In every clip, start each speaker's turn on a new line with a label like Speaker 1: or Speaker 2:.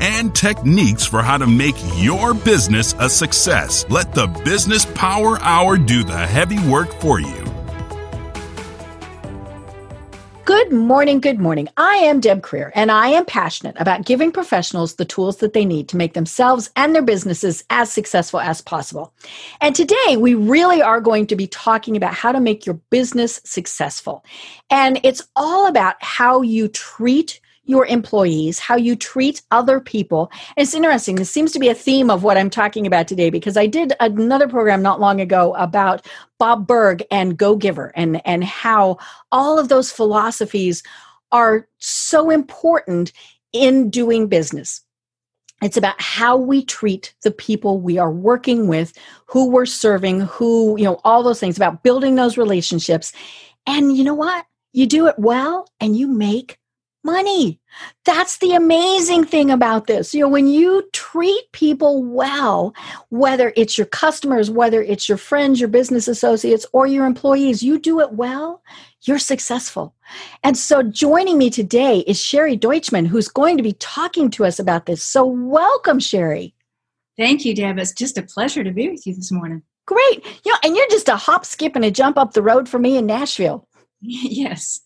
Speaker 1: and techniques for how to make your business a success. Let the Business Power Hour do the heavy work for you.
Speaker 2: Good morning, good morning. I am Deb Krier, and I am passionate about giving professionals the tools that they need to make themselves and their businesses as successful as possible. And today, we really are going to be talking about how to make your business successful. And it's all about how you treat your employees, how you treat other people. And it's interesting. This seems to be a theme of what I'm talking about today because I did another program not long ago about Bob Burg and Go Giver and, and how all of those philosophies are so important in doing business. It's about how we treat the people we are working with, who we're serving, who, you know, all those things about building those relationships. And you know what? You do it well and you make money. That's the amazing thing about this. You know, when you treat people well, whether it's your customers, whether it's your friends, your business associates, or your employees, you do it well, you're successful. And so joining me today is Sherry Deutschmann, who's going to be talking to us about this. So welcome, Sherry.
Speaker 3: Thank you, Deb. It's just a pleasure to be with you this morning.
Speaker 2: Great. You know, and you're just a hop, skip, and a jump up the road for me in Nashville.
Speaker 3: yes.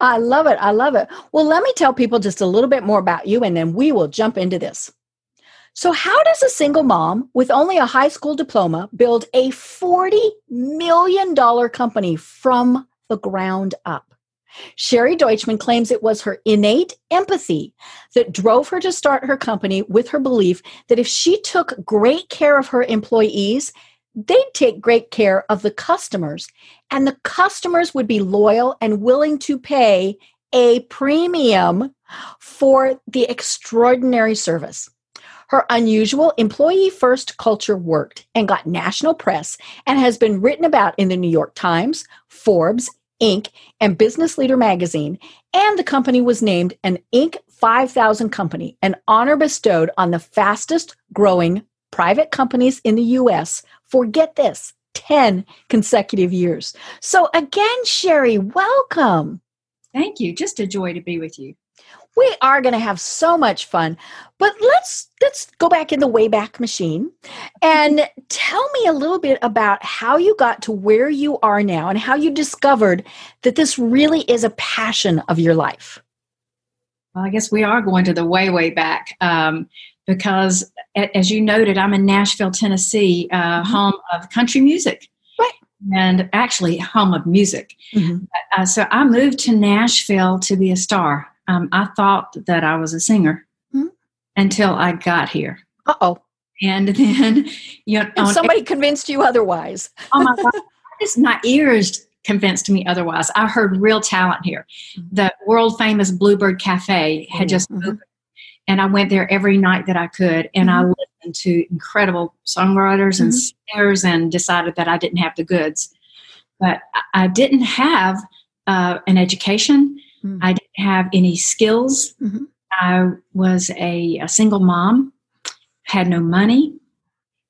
Speaker 2: I love it. I love it. Well, let me tell people just a little bit more about you and then we will jump into this. So, how does a single mom with only a high school diploma build a $40 million company from the ground up? Sherry Deutschmann claims it was her innate empathy that drove her to start her company with her belief that if she took great care of her employees, they'd take great care of the customers, and the customers would be loyal and willing to pay a premium for the extraordinary service. Her unusual employee first culture worked and got national press and has been written about in the New York Times, Forbes, Inc., and Business Leader magazine. And the company was named an Inc. 5000 company, an honor bestowed on the fastest growing private companies in the US for get this 10 consecutive years. So, again, Sherry, welcome.
Speaker 3: Thank you. Just a joy to be with you.
Speaker 2: We are going to have so much fun. But let's let's go back in the Wayback Machine and tell me a little bit about how you got to where you are now and how you discovered that this really is a passion of your life.
Speaker 3: Well, I guess we are going to the way way back. Um, because, as you noted, I'm in Nashville, Tennessee, uh, mm-hmm. home of country music.
Speaker 2: Right.
Speaker 3: And actually, home of music. Mm-hmm. Uh, so I moved to Nashville to be a star. Um, I thought that I was a singer mm-hmm. until I got here.
Speaker 2: Uh oh.
Speaker 3: And then, you know,
Speaker 2: and somebody convinced you otherwise.
Speaker 3: oh my God. Just my ears convinced me otherwise. I heard real talent here. Mm-hmm. The world famous Bluebird Cafe had just mm-hmm. opened and I went there every night that I could, and mm-hmm. I listened to incredible songwriters mm-hmm. and singers, and decided that I didn't have the goods. But I didn't have uh, an education. Mm-hmm. I didn't have any skills. Mm-hmm. I was a, a, single mom, had no money.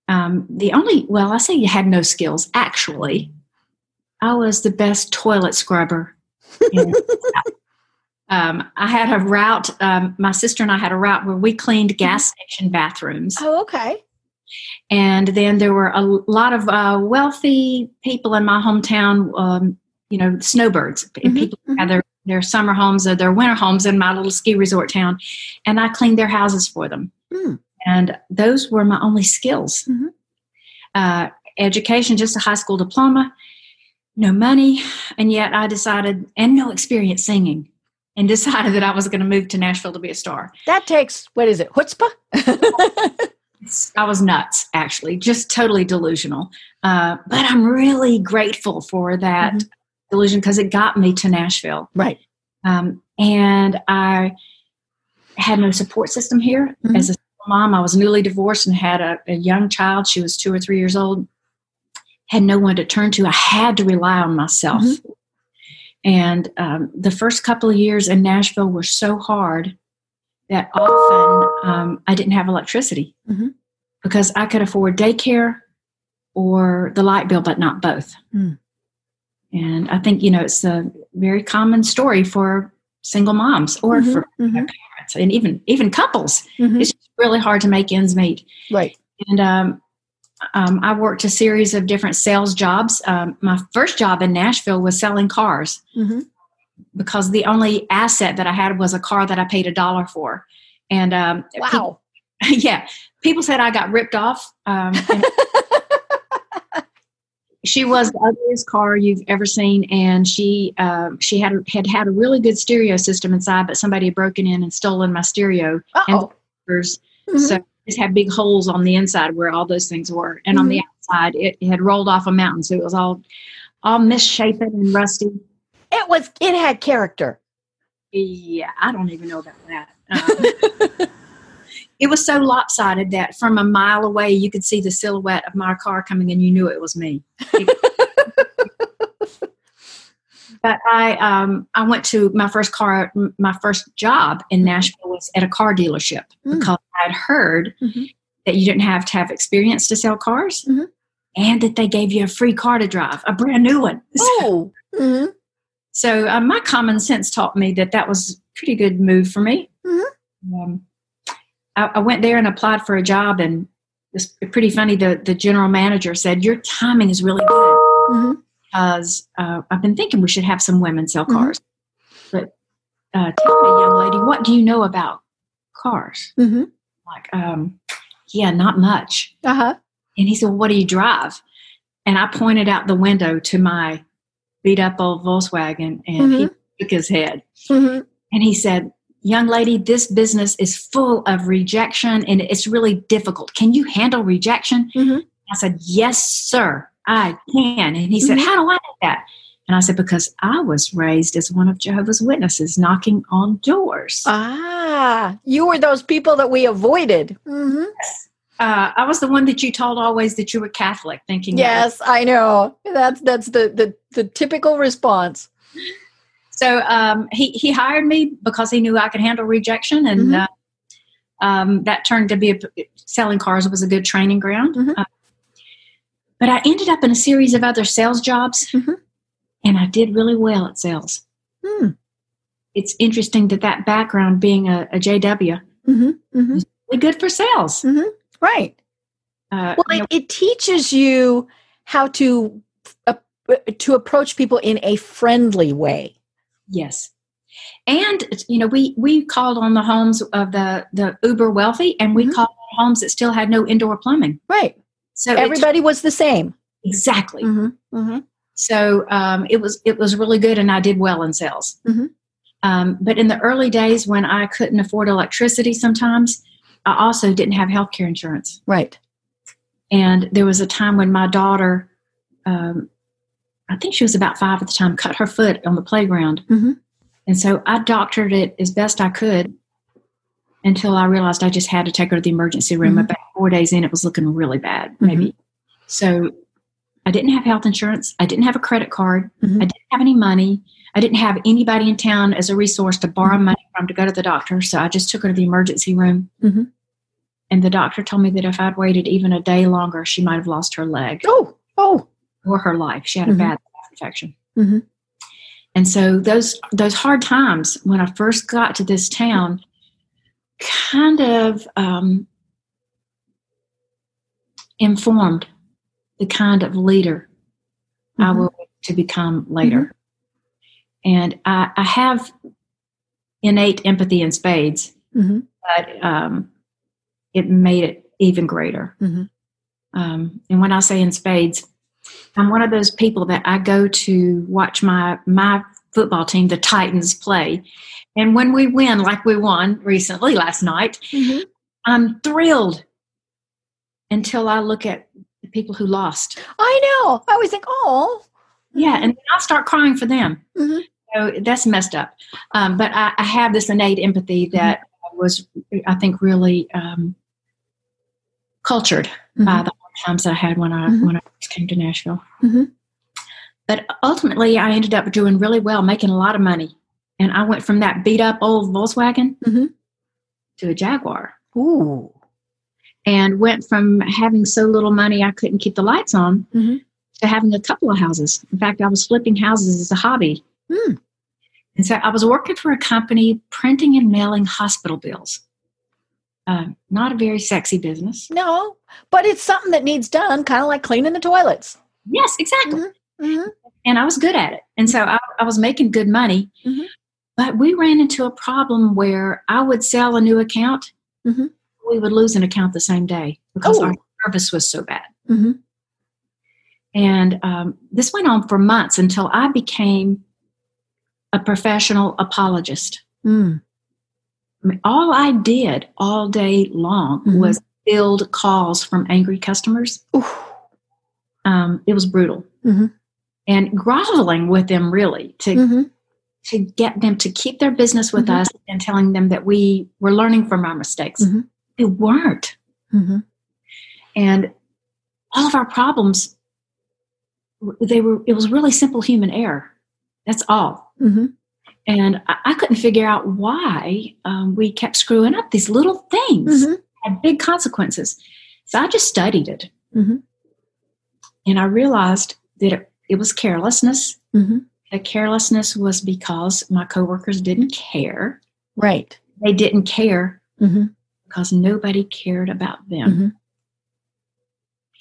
Speaker 3: Um, the only, well, I say you had no skills. Actually, I was the best toilet scrubber. Um, I had a route, um, my sister and I had a route where we cleaned gas mm-hmm. station bathrooms.
Speaker 2: Oh, okay.
Speaker 3: And then there were a lot of uh, wealthy people in my hometown, um, you know, snowbirds. Mm-hmm. People mm-hmm. had their, their summer homes or their winter homes in my little ski resort town. And I cleaned their houses for them. Mm. And those were my only skills. Mm-hmm. Uh, education, just a high school diploma, no money. And yet I decided, and no experience singing and decided that I was going to move to Nashville to be a star.
Speaker 2: That takes, what is it, chutzpah?
Speaker 3: I was nuts, actually, just totally delusional. Uh, but I'm really grateful for that mm-hmm. delusion because it got me to Nashville.
Speaker 2: Right.
Speaker 3: Um, and I had no support system here. Mm-hmm. As a mom, I was newly divorced and had a, a young child. She was two or three years old. had no one to turn to. I had to rely on myself. Mm-hmm. And um, the first couple of years in Nashville were so hard that often um, I didn't have electricity mm-hmm. because I could afford daycare or the light bill, but not both. Mm. And I think, you know, it's a very common story for single moms or mm-hmm. for mm-hmm. parents and even even couples. Mm-hmm. It's really hard to make ends meet.
Speaker 2: Right.
Speaker 3: And um, um, I worked a series of different sales jobs. Um, my first job in Nashville was selling cars mm-hmm. because the only asset that I had was a car that I paid a dollar for. And um,
Speaker 2: wow,
Speaker 3: people, yeah, people said I got ripped off. Um, she was the ugliest car you've ever seen, and she uh, she had had had a really good stereo system inside, but somebody had broken in and stolen my stereo
Speaker 2: Uh-oh.
Speaker 3: and mm-hmm. so it had big holes on the inside where all those things were, and mm-hmm. on the mm-hmm. outside it, it had rolled off a mountain, so it was all all misshapen and rusty.
Speaker 2: It was it had character.
Speaker 3: Yeah, I don't even know about that. Um, it was so lopsided that from a mile away you could see the silhouette of my car coming and you knew it was me but i um, i went to my first car my first job in mm-hmm. nashville was at a car dealership mm. because i'd heard mm-hmm. that you didn't have to have experience to sell cars mm-hmm. and that they gave you a free car to drive a brand new one
Speaker 2: oh mm-hmm.
Speaker 3: so uh, my common sense taught me that that was a pretty good move for me mm-hmm. um, I, I went there and applied for a job, and it's pretty funny. The the general manager said, "Your timing is really good mm-hmm. Because uh, I've been thinking we should have some women sell mm-hmm. cars." Mm-hmm. But uh, tell me, young lady, what do you know about cars? Mm-hmm. Like, um, yeah, not much.
Speaker 2: Uh huh.
Speaker 3: And he said, well, "What do you drive?" And I pointed out the window to my beat up old Volkswagen, and he mm-hmm. shook his head. Mm-hmm. And he said, young lady, this business is full of rejection and it's really difficult. Can you handle rejection? Mm-hmm. I said, Yes, sir, I can. And he said, mm-hmm. How do I know that? And I said, Because I was raised as one of Jehovah's Witnesses knocking on doors.
Speaker 2: Ah, you were those people that we avoided. Mm-hmm.
Speaker 3: Yes. Uh, I was the one that you told always that you were Catholic, thinking.
Speaker 2: Yes, I know. That's that's the the, the typical response.
Speaker 3: So um, he he hired me because he knew I could handle rejection, and mm-hmm. uh, um, that turned to be a, selling cars was a good training ground. Mm-hmm. Uh, but I ended up in a series of other sales jobs, mm-hmm. and I did really well at sales. Mm. It's interesting that that background, being a, a JW, mm-hmm. Mm-hmm. is really good for sales.
Speaker 2: Mm-hmm. Right. Uh, well, it, know, it teaches you how to uh, to approach people in a friendly way.
Speaker 3: Yes. And you know, we we called on the homes of the the uber wealthy, and we mm-hmm. called on homes that still had no indoor plumbing.
Speaker 2: Right. So everybody was the same.
Speaker 3: Exactly. Mm-hmm. Mm-hmm. So um, it was it was really good, and I did well in sales. Mm-hmm. Um, but in the early days, when I couldn't afford electricity, sometimes I also didn't have health care insurance.
Speaker 2: Right.
Speaker 3: And there was a time when my daughter um, I think she was about five at the time, cut her foot on the playground. Mm-hmm. And so I doctored it as best I could until I realized I just had to take her to the emergency room. Mm-hmm. About four days in, it was looking really bad, mm-hmm. maybe. So I didn't have health insurance. I didn't have a credit card. Mm-hmm. I didn't have any money. I didn't have anybody in town as a resource to borrow mm-hmm. money from to go to the doctor. So I just took her to the emergency room. Mm-hmm. And the doctor told me that if I'd waited even a day longer, she might have lost her leg.
Speaker 2: Oh, oh
Speaker 3: or her life. She had mm-hmm. a bad infection. Mm-hmm. And so those those hard times when I first got to this town kind of um, informed the kind of leader mm-hmm. I will to become later. Mm-hmm. And I, I, have innate empathy in spades, mm-hmm. but um, it made it even greater. Mm-hmm. Um, and when I say in spades, I'm one of those people that I go to watch my my football team, the Titans, play. And when we win, like we won recently last night, mm-hmm. I'm thrilled until I look at the people who lost.
Speaker 2: I know. I always think, oh.
Speaker 3: Yeah, and then I'll start crying for them. Mm-hmm. So that's messed up. Um, but I, I, have this innate empathy mm-hmm. that mm-hmm. was, I think, really um, cultured by mm-hmm. the times I had when I
Speaker 2: Mhm.
Speaker 3: when I first came to Nashville. But ultimately, I ended up doing really well, making a lot of money, and I went from that beat up old Volkswagen
Speaker 2: Mhm.
Speaker 3: to a Jaguar,
Speaker 2: Ooh.
Speaker 3: and went from having so little money I couldn't keep the lights on
Speaker 2: Mhm.
Speaker 3: to having a couple of houses. In fact, I was flipping houses as a hobby.
Speaker 2: Hmm.
Speaker 3: And so I was working for a company printing and mailing hospital bills. Uh, not a very sexy business.
Speaker 2: No, but it's something that needs done, kind of like cleaning the toilets.
Speaker 3: Yes, exactly.
Speaker 2: Mm-hmm.
Speaker 3: And I was good at it. And so I, I was making good money.
Speaker 2: Mhm.
Speaker 3: But we ran into a problem where I would sell a new account,
Speaker 2: Mhm.
Speaker 3: we would lose an account the same day because
Speaker 2: Oh.
Speaker 3: our service was so bad.
Speaker 2: Mm-hmm.
Speaker 3: And um, this went on for months until I became a professional apologist.
Speaker 2: Mm.
Speaker 3: I mean, all I did all day long
Speaker 2: Mhm.
Speaker 3: was field calls from angry customers. Um, it was brutal.
Speaker 2: Mhm.
Speaker 3: And groveling with them, really, to,
Speaker 2: Mhm.
Speaker 3: to get them to keep their business with
Speaker 2: Mhm.
Speaker 3: us and telling them that we were learning from our mistakes.
Speaker 2: Mhm.
Speaker 3: We weren't.
Speaker 2: Mhm.
Speaker 3: And all of our problems, they were, it was really simple human error. That's all.
Speaker 2: Mhm.
Speaker 3: And I, I couldn't figure out why um, we kept screwing up these little things
Speaker 2: Mhm.
Speaker 3: had big consequences. So I just studied it. And I realized that it, it was carelessness.
Speaker 2: Mhm.
Speaker 3: The carelessness was because my coworkers didn't care.
Speaker 2: Right.
Speaker 3: They didn't care
Speaker 2: Mhm.
Speaker 3: because nobody cared about them.
Speaker 2: Mhm.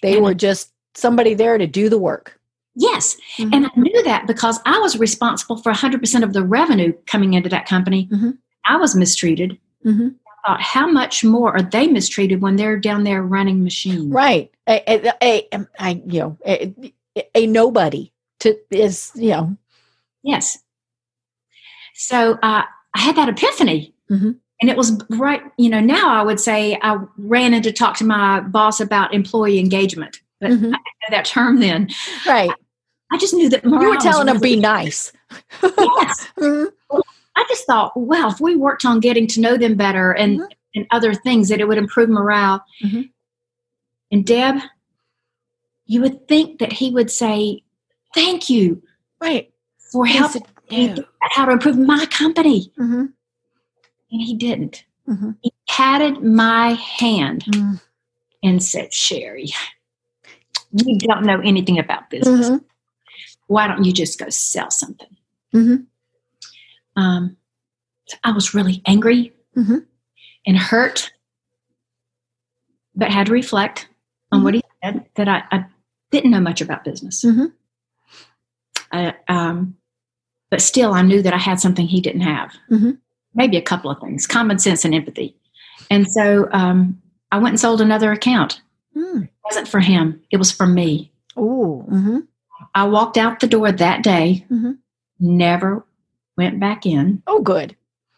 Speaker 2: They
Speaker 3: And-
Speaker 2: were just somebody there to do the work.
Speaker 3: Yes.
Speaker 2: Mhm.
Speaker 3: And I knew that because I was responsible for 100% of the revenue coming into that company.
Speaker 2: Mhm.
Speaker 3: I was mistreated.
Speaker 2: Mhm.
Speaker 3: I thought, how much more are they mistreated when they're down there running machines?
Speaker 2: Right. I, a, a, a- you know, a, nobody to is, you know,
Speaker 3: Yes. So uh, I had that epiphany.
Speaker 2: Mhm.
Speaker 3: And it was right, you know, now I would say I ran in to talk to my boss about employee engagement. But
Speaker 2: Mhm.
Speaker 3: I didn't know that term then.
Speaker 2: right.
Speaker 3: I just knew that
Speaker 2: You were telling them be nice.
Speaker 3: Yes.
Speaker 2: Mhm.
Speaker 3: I just thought, well, if we worked on getting to know them better and,
Speaker 2: Mhm.
Speaker 3: and other things, that it would improve morale.
Speaker 2: Mhm.
Speaker 3: And Deb, you would think that he would say, thank you
Speaker 2: Right.
Speaker 3: for helping me how to improve my company.
Speaker 2: Mhm.
Speaker 3: And he didn't.
Speaker 2: Mhm.
Speaker 3: He patted my hand
Speaker 2: Mhm.
Speaker 3: and said, Sherry, you don't know anything about business.
Speaker 2: Mhm.
Speaker 3: Why don't you just go sell something?
Speaker 2: Mhm.
Speaker 3: Um, so I was really angry
Speaker 2: Mhm.
Speaker 3: and hurt, but had to reflect on
Speaker 2: Mm-hmm.
Speaker 3: what he said that I, I didn't know much about business.
Speaker 2: Mhm.
Speaker 3: I, um, but still, I knew that I had something he didn't have.
Speaker 2: Mhm.
Speaker 3: Maybe a couple of things common sense and empathy. And so um, I went and sold another account.
Speaker 2: Mm.
Speaker 3: It wasn't for him, it was for me.
Speaker 2: Ooh. Mhm.
Speaker 3: I walked out the door that day,
Speaker 2: Mhm.
Speaker 3: never went back in.
Speaker 2: Oh, good.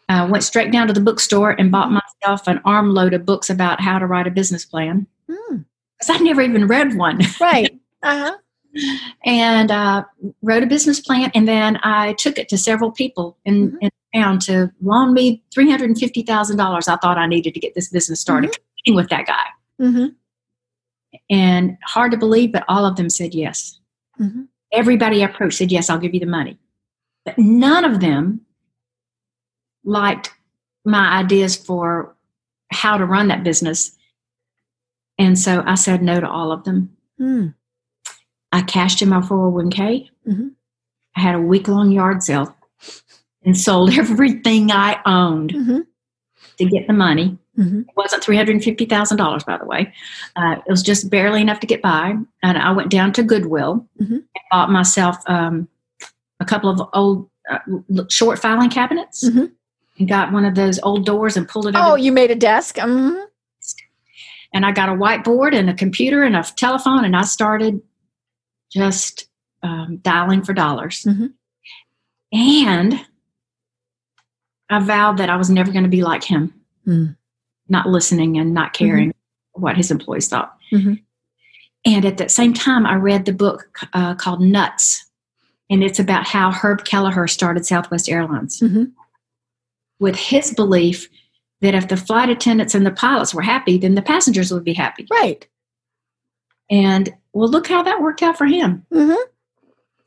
Speaker 3: I went straight down to the bookstore and bought myself an armload of books about how to write a business plan
Speaker 2: Mm.
Speaker 3: because I'd never even read one.
Speaker 2: Right. Uh-huh.
Speaker 3: and uh, wrote a business plan. And then I took it to several people in,
Speaker 2: Mhm.
Speaker 3: in town to loan me $350,000. I thought I needed to get this business started competing with that guy.
Speaker 2: Mhm.
Speaker 3: And hard to believe, but all of them said yes.
Speaker 2: Mhm.
Speaker 3: Everybody I approached said, Yes, I'll give you the money. But none of them liked my ideas for how to run that business. And so I said no to all of them.
Speaker 2: Mm.
Speaker 3: I cashed in my 401k.
Speaker 2: Mhm.
Speaker 3: I had a week long yard sale and sold everything I owned
Speaker 2: Mhm.
Speaker 3: to get the money.
Speaker 2: Mhm.
Speaker 3: It wasn't $350,000, by the way. Uh, it was just barely enough to get by. And I went down to Goodwill
Speaker 2: Mhm.
Speaker 3: and bought myself um, a couple of old uh, short filing cabinets
Speaker 2: Mhm.
Speaker 3: and got one of those old doors and pulled it
Speaker 2: out.
Speaker 3: Oh,
Speaker 2: you made a desk. Mhm.
Speaker 3: And I got a whiteboard and a computer and a telephone, and I started just um, dialing for dollars.
Speaker 2: Mhm.
Speaker 3: And I vowed that I was never going to be like him,
Speaker 2: Mm.
Speaker 3: not listening and not caring what his employees thought.
Speaker 2: Mhm.
Speaker 3: And at that same time, I read the book uh, called Nuts, and it's about how Herb Kelleher started Southwest Airlines
Speaker 2: Mhm.
Speaker 3: with his belief that if the flight attendants and the pilots were happy, then the passengers would be happy.
Speaker 2: Right.
Speaker 3: And well, look how that worked out for him.
Speaker 2: Mhm.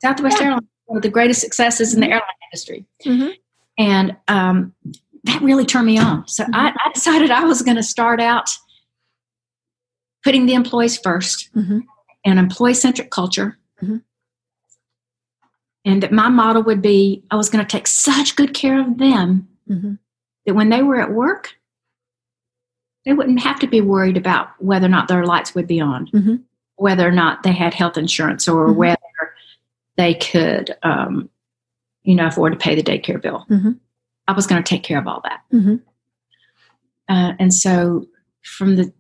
Speaker 3: Southwest
Speaker 2: Yeah.
Speaker 3: Airlines, one of the greatest successes in the airline industry.
Speaker 2: Mhm.
Speaker 3: And um, that really turned me on. So I, I decided I was going to start out putting the employees 1st
Speaker 2: Mhm.
Speaker 3: an employee centric culture.
Speaker 2: Mhm.
Speaker 3: And that my model would be I was going to take such good care of them that when they were at work, they wouldn't have to be worried about whether or not their lights would be on. Whether or not they had health insurance, or
Speaker 2: Mhm.
Speaker 3: whether they could, um, you know, afford to pay the daycare bill.
Speaker 2: Mhm.
Speaker 3: I was going to take care of all that.
Speaker 2: Mhm.
Speaker 3: Uh, and so from the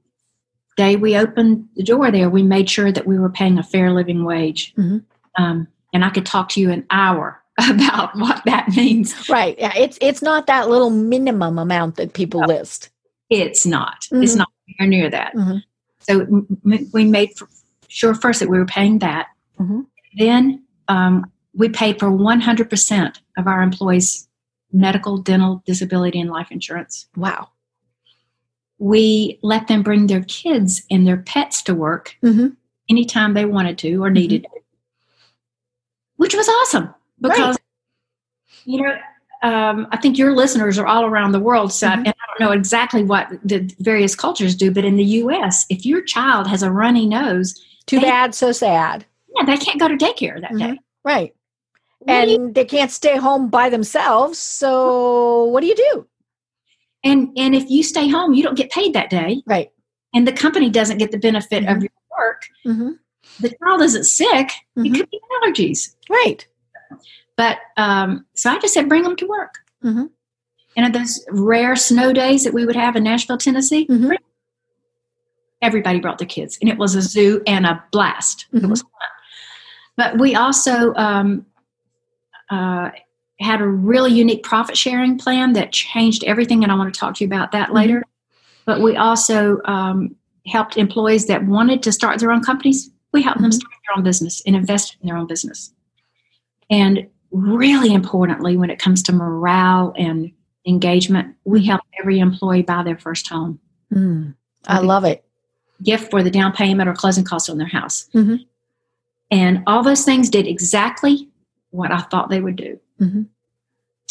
Speaker 3: day we opened the door there, we made sure that we were paying a fair living wage.
Speaker 2: Mhm.
Speaker 3: Um, and I could talk to you an hour about what that means.
Speaker 2: Right. Yeah. It's it's not that little minimum amount that people list.
Speaker 3: It's not. It's
Speaker 2: Mhm.
Speaker 3: not near that.
Speaker 2: Mhm.
Speaker 3: So m- m- we made sure first that we were paying that.
Speaker 2: Mhm.
Speaker 3: Then um, we paid for 100% of our employees' medical, dental, disability, and life insurance.
Speaker 2: Wow.
Speaker 3: We let them bring their kids and their pets to work
Speaker 2: hmm
Speaker 3: anytime they wanted to or needed to, which was awesome because, you know, um, I think your listeners are all around the world, so
Speaker 2: Mhm.
Speaker 3: and I don't know exactly what the various cultures do, but in the U.S., if your child has a runny nose,
Speaker 2: Too
Speaker 3: They-
Speaker 2: bad, so sad.
Speaker 3: yeah, they can't go to daycare that day.
Speaker 2: Mhm. Right.
Speaker 3: What do you-
Speaker 2: And they can't stay home by themselves. So what do you do?
Speaker 3: and and if you stay home, you don't get paid that day,
Speaker 2: Right.
Speaker 3: and the company doesn't get the benefit of
Speaker 2: Mhm.
Speaker 3: your work.
Speaker 2: hmm
Speaker 3: The child isn't sick; it could be allergies.
Speaker 2: Right.
Speaker 3: But um, so I just said, bring them to work. And on those rare snow days that we would have in Nashville, Tennessee,
Speaker 2: Mhm.
Speaker 3: bring- everybody brought their kids, and it was a zoo and a blast. It
Speaker 2: Mhm.
Speaker 3: was fun. But we also um, uh, had a really unique profit sharing plan that changed everything, and I want to talk to you about that
Speaker 2: Mhm.
Speaker 3: later. But we also um, helped employees that wanted to start their own companies. We helped them
Speaker 2: Mhm.
Speaker 3: start their own business and invest in their own business. And really importantly, when it comes to morale and engagement, we help every employee buy their first home,
Speaker 2: Mm. I love it.
Speaker 3: Gift for the down payment or closing costs on their house.
Speaker 2: Mhm.
Speaker 3: And all those things did exactly what I thought they would do.
Speaker 2: Mhm.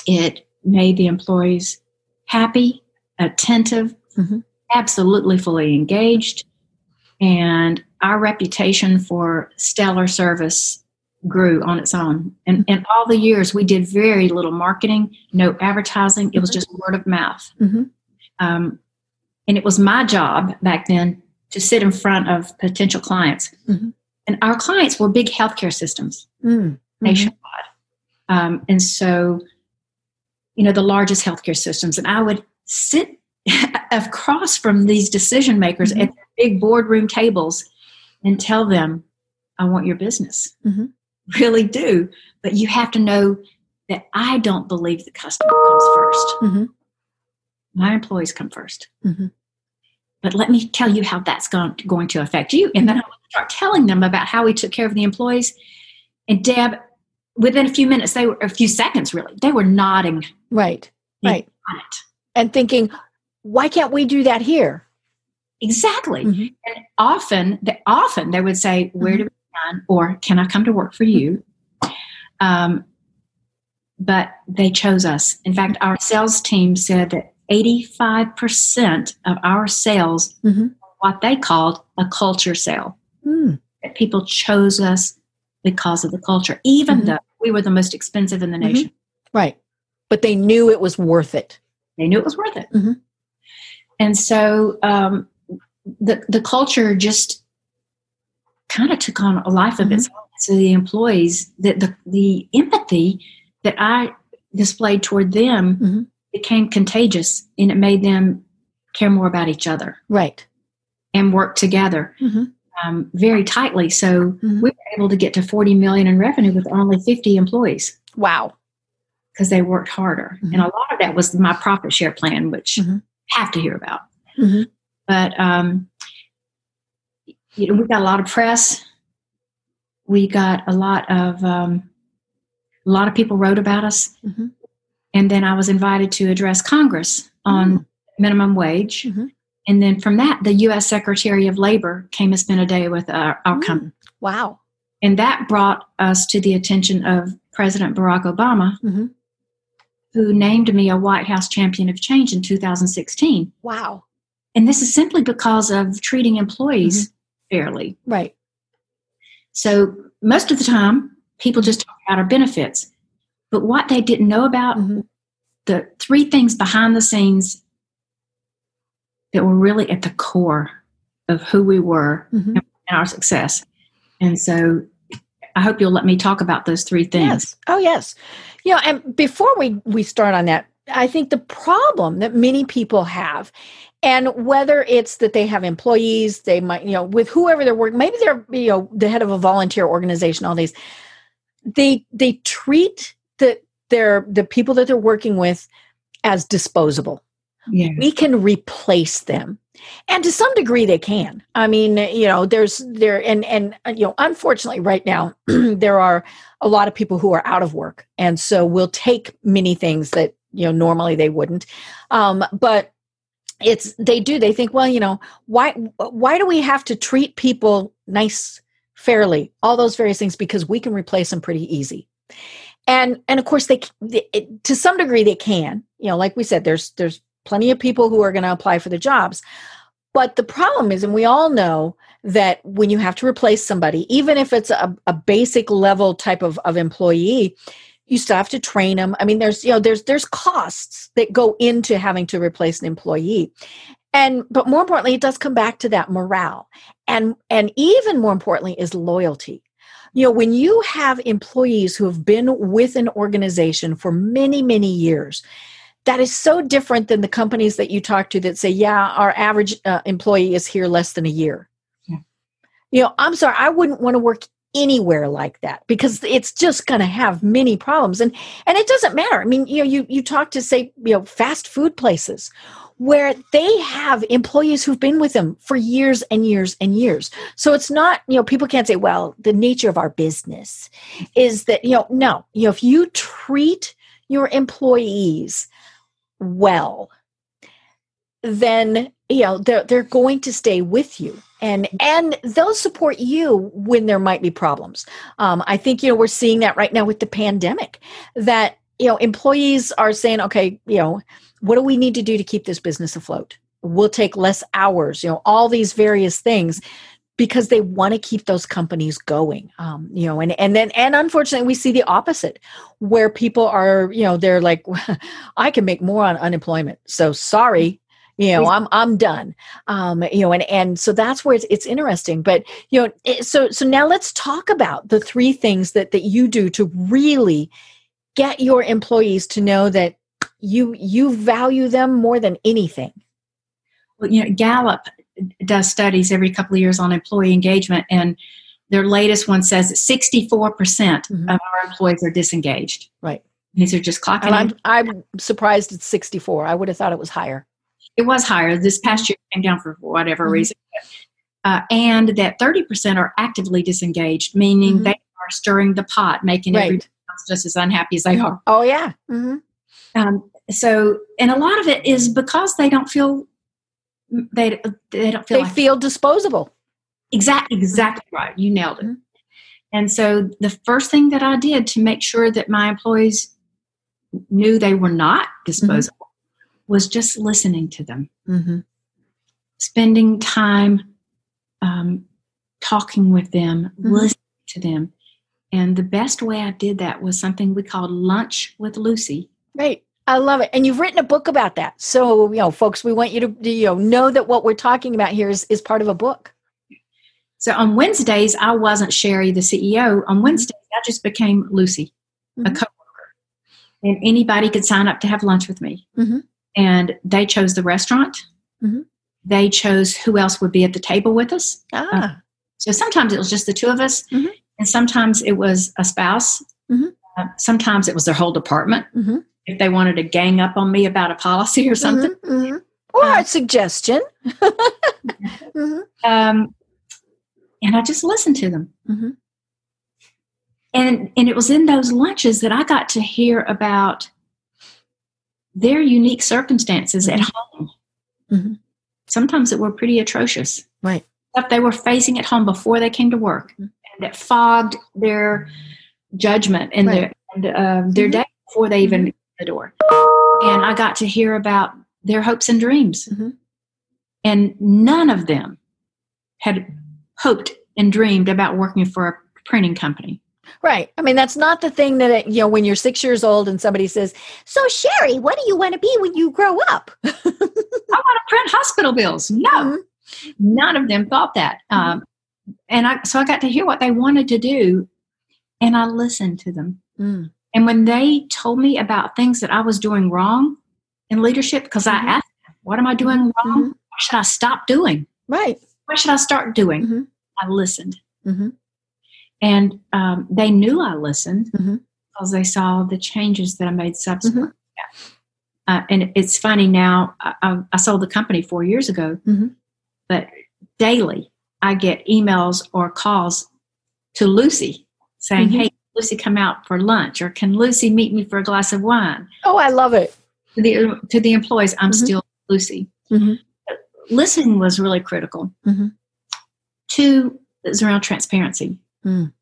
Speaker 3: It made the employees happy, attentive,
Speaker 2: Mhm.
Speaker 3: absolutely fully engaged, and our reputation for stellar service grew on its own. And in all the years, we did very little marketing, no advertising. It was
Speaker 2: Mhm.
Speaker 3: just word of mouth.
Speaker 2: Mhm.
Speaker 3: Um, and it was my job back then to sit in front of potential clients.
Speaker 2: Mhm.
Speaker 3: And our clients were big healthcare systems
Speaker 2: Mm. Mhm.
Speaker 3: nationwide. Um, and so, you know, the largest healthcare systems. And I would sit across from these decision makers
Speaker 2: Mhm.
Speaker 3: at big boardroom tables and tell them, I want your business.
Speaker 2: Mhm.
Speaker 3: Really do. But you have to know that I don't believe the customer comes 1st
Speaker 2: Mhm.
Speaker 3: My employees come 1st
Speaker 2: Mhm.
Speaker 3: But let me tell you how that's going, going to affect you. And then I would start telling them about how we took care of the employees. And Deb, within a few minutes, they were a few seconds really, they were nodding
Speaker 2: Right. Right. And thinking, why can't we do that here?
Speaker 3: Exactly.
Speaker 2: Mhm.
Speaker 3: And often, they, often they would say, "Where
Speaker 2: Mhm.
Speaker 3: do we sign?" or "Can I come to work for you?" Um, but they chose us. In fact, our sales team said that eighty-five percent of our sales,
Speaker 2: Mhm.
Speaker 3: what they called a culture sale,
Speaker 2: Mm.
Speaker 3: that people chose us because of the culture, even
Speaker 2: Mhm.
Speaker 3: though we were the most expensive in the
Speaker 2: Mhm.
Speaker 3: nation.
Speaker 2: Right. But they knew it was worth it.
Speaker 3: They knew it was worth it.
Speaker 2: Mhm.
Speaker 3: And so um, the the culture just kind of took on a life of its own. So the employees, the, the the empathy that I displayed toward them. Became contagious, and it made them care more about each other
Speaker 2: Right.
Speaker 3: and work together
Speaker 2: Mhm.
Speaker 3: um, very tightly. So
Speaker 2: Mhm.
Speaker 3: we were able to get to forty million in revenue with only fifty employees
Speaker 2: Wow.
Speaker 3: because they worked harder,
Speaker 2: Mhm.
Speaker 3: and a lot of that was my profit share plan, which you have to hear about.
Speaker 2: Mhm.
Speaker 3: but um, you know, we got a lot of press. We got a lot of um, a lot of people wrote about us,
Speaker 2: Mhm.
Speaker 3: And then I was invited to address Congress on
Speaker 2: Mm.
Speaker 3: minimum wage
Speaker 2: Mhm.
Speaker 3: And then from that, the U.S. Secretary of Labor came and spent a day with our, our
Speaker 2: Mm.
Speaker 3: company.
Speaker 2: Wow.
Speaker 3: And that brought us to the attention of President Barack Obama,
Speaker 2: hmm
Speaker 3: who named me a White House Champion of Change in 2016.
Speaker 2: Wow.
Speaker 3: And this is simply because of treating employees fairly.
Speaker 2: Right.
Speaker 3: So most of the time, people just talk about our benefits. But what they didn't know about,
Speaker 2: Mhm.
Speaker 3: the three things behind the scenes that were really at the core of who we were
Speaker 2: Mhm.
Speaker 3: and our success. And so I hope you'll let me talk about those three things.
Speaker 2: Yes. Oh, yes. You know, and before we we start on that, I think the problem that many people have, and whether it's that they have employees, they might, you know, with whoever they're working, maybe they're, you know, the head of a volunteer organization, all these, they they treat the their the people that they're working with as disposable.
Speaker 3: Yeah.
Speaker 2: we can replace them. And to some degree they can. I mean you know there's there and and you know unfortunately right now there are a lot of people who are out of work. And so we'll take many things that you know normally they wouldn't. Um but it's they do they think well you know why why do we have to treat people nice fairly all those various things? Because we can replace them pretty easy and and of course they, they to some degree they can. You know like we said there's there's plenty of people who are going to apply for the jobs. But the problem is and we all know that when you have to replace somebody even if it's a, a basic level type of, of employee you still have to train them i mean there's you know there's there's costs that go into having to replace an employee. And but more importantly it does come back to that morale. And and even more importantly is loyalty you know when you have employees who have been with an organization for many many years that is so different than the companies that you talk to that say yeah our average uh, employee is here less than a year.
Speaker 3: Yeah.
Speaker 2: you know i'm sorry i wouldn't want to work anywhere like that because it's just going to have many problems. And and it doesn't matter. I mean you know you you talk to say you know fast food places where they have employees who've been with them for years and years and years. So it's not you know people can't say well the nature of our business is that you know no you know if you treat your employees well then you know they're they're going to stay with you. And and they'll support you when there might be problems. Um, i think you know we're seeing that right now with the pandemic that you know employees are saying okay you know what do we need to do to keep this business afloat? We'll take less hours you know all these various things because they want to keep those companies going um, you know and and then and unfortunately we see the opposite where people are you know they're like i can make more on unemployment so sorry you know i'm i'm done. Um you know and and so that's where it's, it's interesting but you know it- so so now let's talk about the three things that that you do to really get your employees to know that you you value them more than anything
Speaker 3: Well, you know, Gallup does studies every couple of years on employee engagement, and their latest one says that 64%
Speaker 2: Mhm.
Speaker 3: of our employees are disengaged.
Speaker 2: Right.
Speaker 3: These are just clocking
Speaker 2: and i'm i'm surprised it's 64 i would have thought it was higher
Speaker 3: It was higher. This past year came down for whatever
Speaker 2: Mhm.
Speaker 3: reason. Uh, and that 30% are actively disengaged, meaning
Speaker 2: Mhm.
Speaker 3: they are stirring the pot, making
Speaker 2: Right.
Speaker 3: everyone else just as unhappy as they are.
Speaker 2: oh yeah hmm
Speaker 3: Um, so, and a lot of it is because they don't feel they they don't feel
Speaker 2: they
Speaker 3: like
Speaker 2: feel disposable
Speaker 3: Exactly, exactly right. You nailed it.
Speaker 2: Mhm.
Speaker 3: And so the first thing that I did to make sure that my employees knew they were not disposable was just listening to them,
Speaker 2: hmm
Speaker 3: spending time um, talking with them,
Speaker 2: Mhm.
Speaker 3: listening to them. And the best way I did that was something we called Lunch with Lucy.
Speaker 2: Right. I love it. And you've written a book about that. So, you know, folks, we want you to you know know that what we're talking about here is, is part of a book.
Speaker 3: So on Wednesdays, I wasn't Sherry, the CEO. On Wednesdays, I just became Lucy, a
Speaker 2: Mhm.
Speaker 3: coworker, and anybody could sign up to have lunch with me.
Speaker 2: Mhm.
Speaker 3: And they chose the restaurant.
Speaker 2: Mhm.
Speaker 3: They chose who else would be at the table with us.
Speaker 2: Ah.
Speaker 3: So sometimes it was just the two of us,
Speaker 2: Mhm.
Speaker 3: and sometimes it was a spouse.
Speaker 2: Mhm.
Speaker 3: Uh, sometimes it was their whole department. If they wanted to gang up on me about a policy or something.
Speaker 2: hmm Or
Speaker 3: Uh,
Speaker 2: a suggestion. hmm
Speaker 3: Um, and I just listened to them.
Speaker 2: hmm
Speaker 3: and and it was in those lunches that I got to hear about their unique circumstances at home.
Speaker 2: Mhm.
Speaker 3: sometimes that were pretty atrocious.
Speaker 2: Right.
Speaker 3: Stuff they were facing at home before they came to work,
Speaker 2: Mm-hmm.
Speaker 3: and that fogged their judgment and
Speaker 2: Right.
Speaker 3: their and, um, their day before they even the door. And I got to hear about their hopes and dreams,
Speaker 2: Mhm.
Speaker 3: and none of them had hoped and dreamed about working for a printing company.
Speaker 2: Right. I mean, that's not the thing that, it, you know, when you're six years old and somebody says, So, Sherry, what do you want to be when you grow up?
Speaker 3: I want to print hospital bills. No,
Speaker 2: Mhm.
Speaker 3: none of them thought that. Um, and I, so I got to hear what they wanted to do, and I listened to them.
Speaker 2: Mm.
Speaker 3: And when they told me about things that I was doing wrong in leadership, because
Speaker 2: Mhm.
Speaker 3: I asked them, What am I doing wrong?
Speaker 2: Mhm.
Speaker 3: What should I stop doing?
Speaker 2: Right.
Speaker 3: What should I start doing?
Speaker 2: Mhm.
Speaker 3: I listened.
Speaker 2: hmm
Speaker 3: And um, they knew I listened because they saw the changes that I made subsequent. to that. Uh, and it's funny now, I, I, I sold the company four years ago, but daily I get emails or calls to Lucy saying. Hey, Lucy, come out for lunch, or can Lucy meet me for a glass of wine?
Speaker 2: Oh, I love it.
Speaker 3: To the, to the employees, I'm
Speaker 2: Mhm.
Speaker 3: still Lucy.
Speaker 2: Mhm.
Speaker 3: Listening was really critical.
Speaker 2: Mhm.
Speaker 3: Two is around transparency.
Speaker 2: Mm.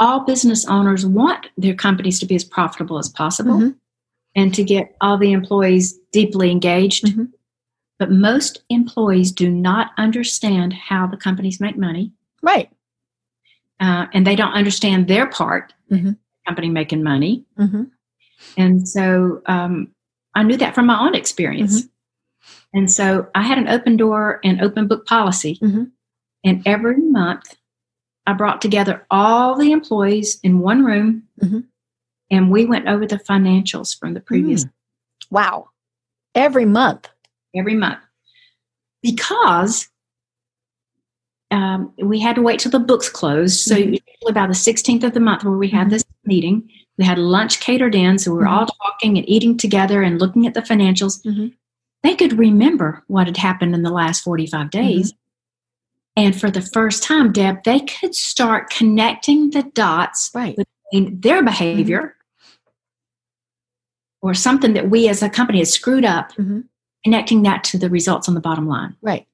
Speaker 3: All business owners want their companies to be as profitable as possible
Speaker 2: Mhm.
Speaker 3: and to get all the employees deeply engaged.
Speaker 2: Mhm.
Speaker 3: But most employees do not understand how the companies make money,
Speaker 2: Right.
Speaker 3: Uh, and they don't understand their part
Speaker 2: Mhm.
Speaker 3: the company making money.
Speaker 2: hmm
Speaker 3: And so um, I knew that from my own experience.
Speaker 2: Mm-hmm.
Speaker 3: And so I had an open door and open book policy.
Speaker 2: Mhm.
Speaker 3: And every month I brought together all the employees in one room
Speaker 2: Mhm.
Speaker 3: and we went over the financials from the previous
Speaker 2: Mm. Wow. Every month.
Speaker 3: every month because um, we had to wait till the books closed. So
Speaker 2: Mhm.
Speaker 3: usually by the 16th of the month where we had this meeting, we had lunch catered in. So we were all talking and eating together and looking at the financials.
Speaker 2: Mhm.
Speaker 3: They could remember what had happened in the last 45 days. And for the first time, Deb, they could start connecting the dots
Speaker 2: Right.
Speaker 3: between their behavior or something that we as a company had screwed up, connecting that to the results on the bottom line.
Speaker 2: Right.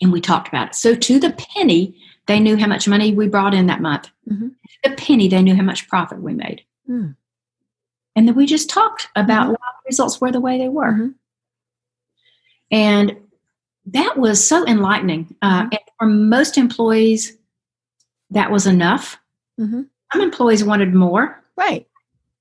Speaker 3: And we talked about it. So to the penny, they knew how much money we brought in that month.
Speaker 2: Mhm.
Speaker 3: The penny, they knew how much profit we made.
Speaker 2: Mm.
Speaker 3: And then we just talked about
Speaker 2: Mhm.
Speaker 3: why the results were the way they were.
Speaker 2: Mhm.
Speaker 3: And that was so enlightening. Uh,
Speaker 2: Mhm.
Speaker 3: and for most employees, that was enough.
Speaker 2: Mhm.
Speaker 3: Some employees wanted more.
Speaker 2: Right.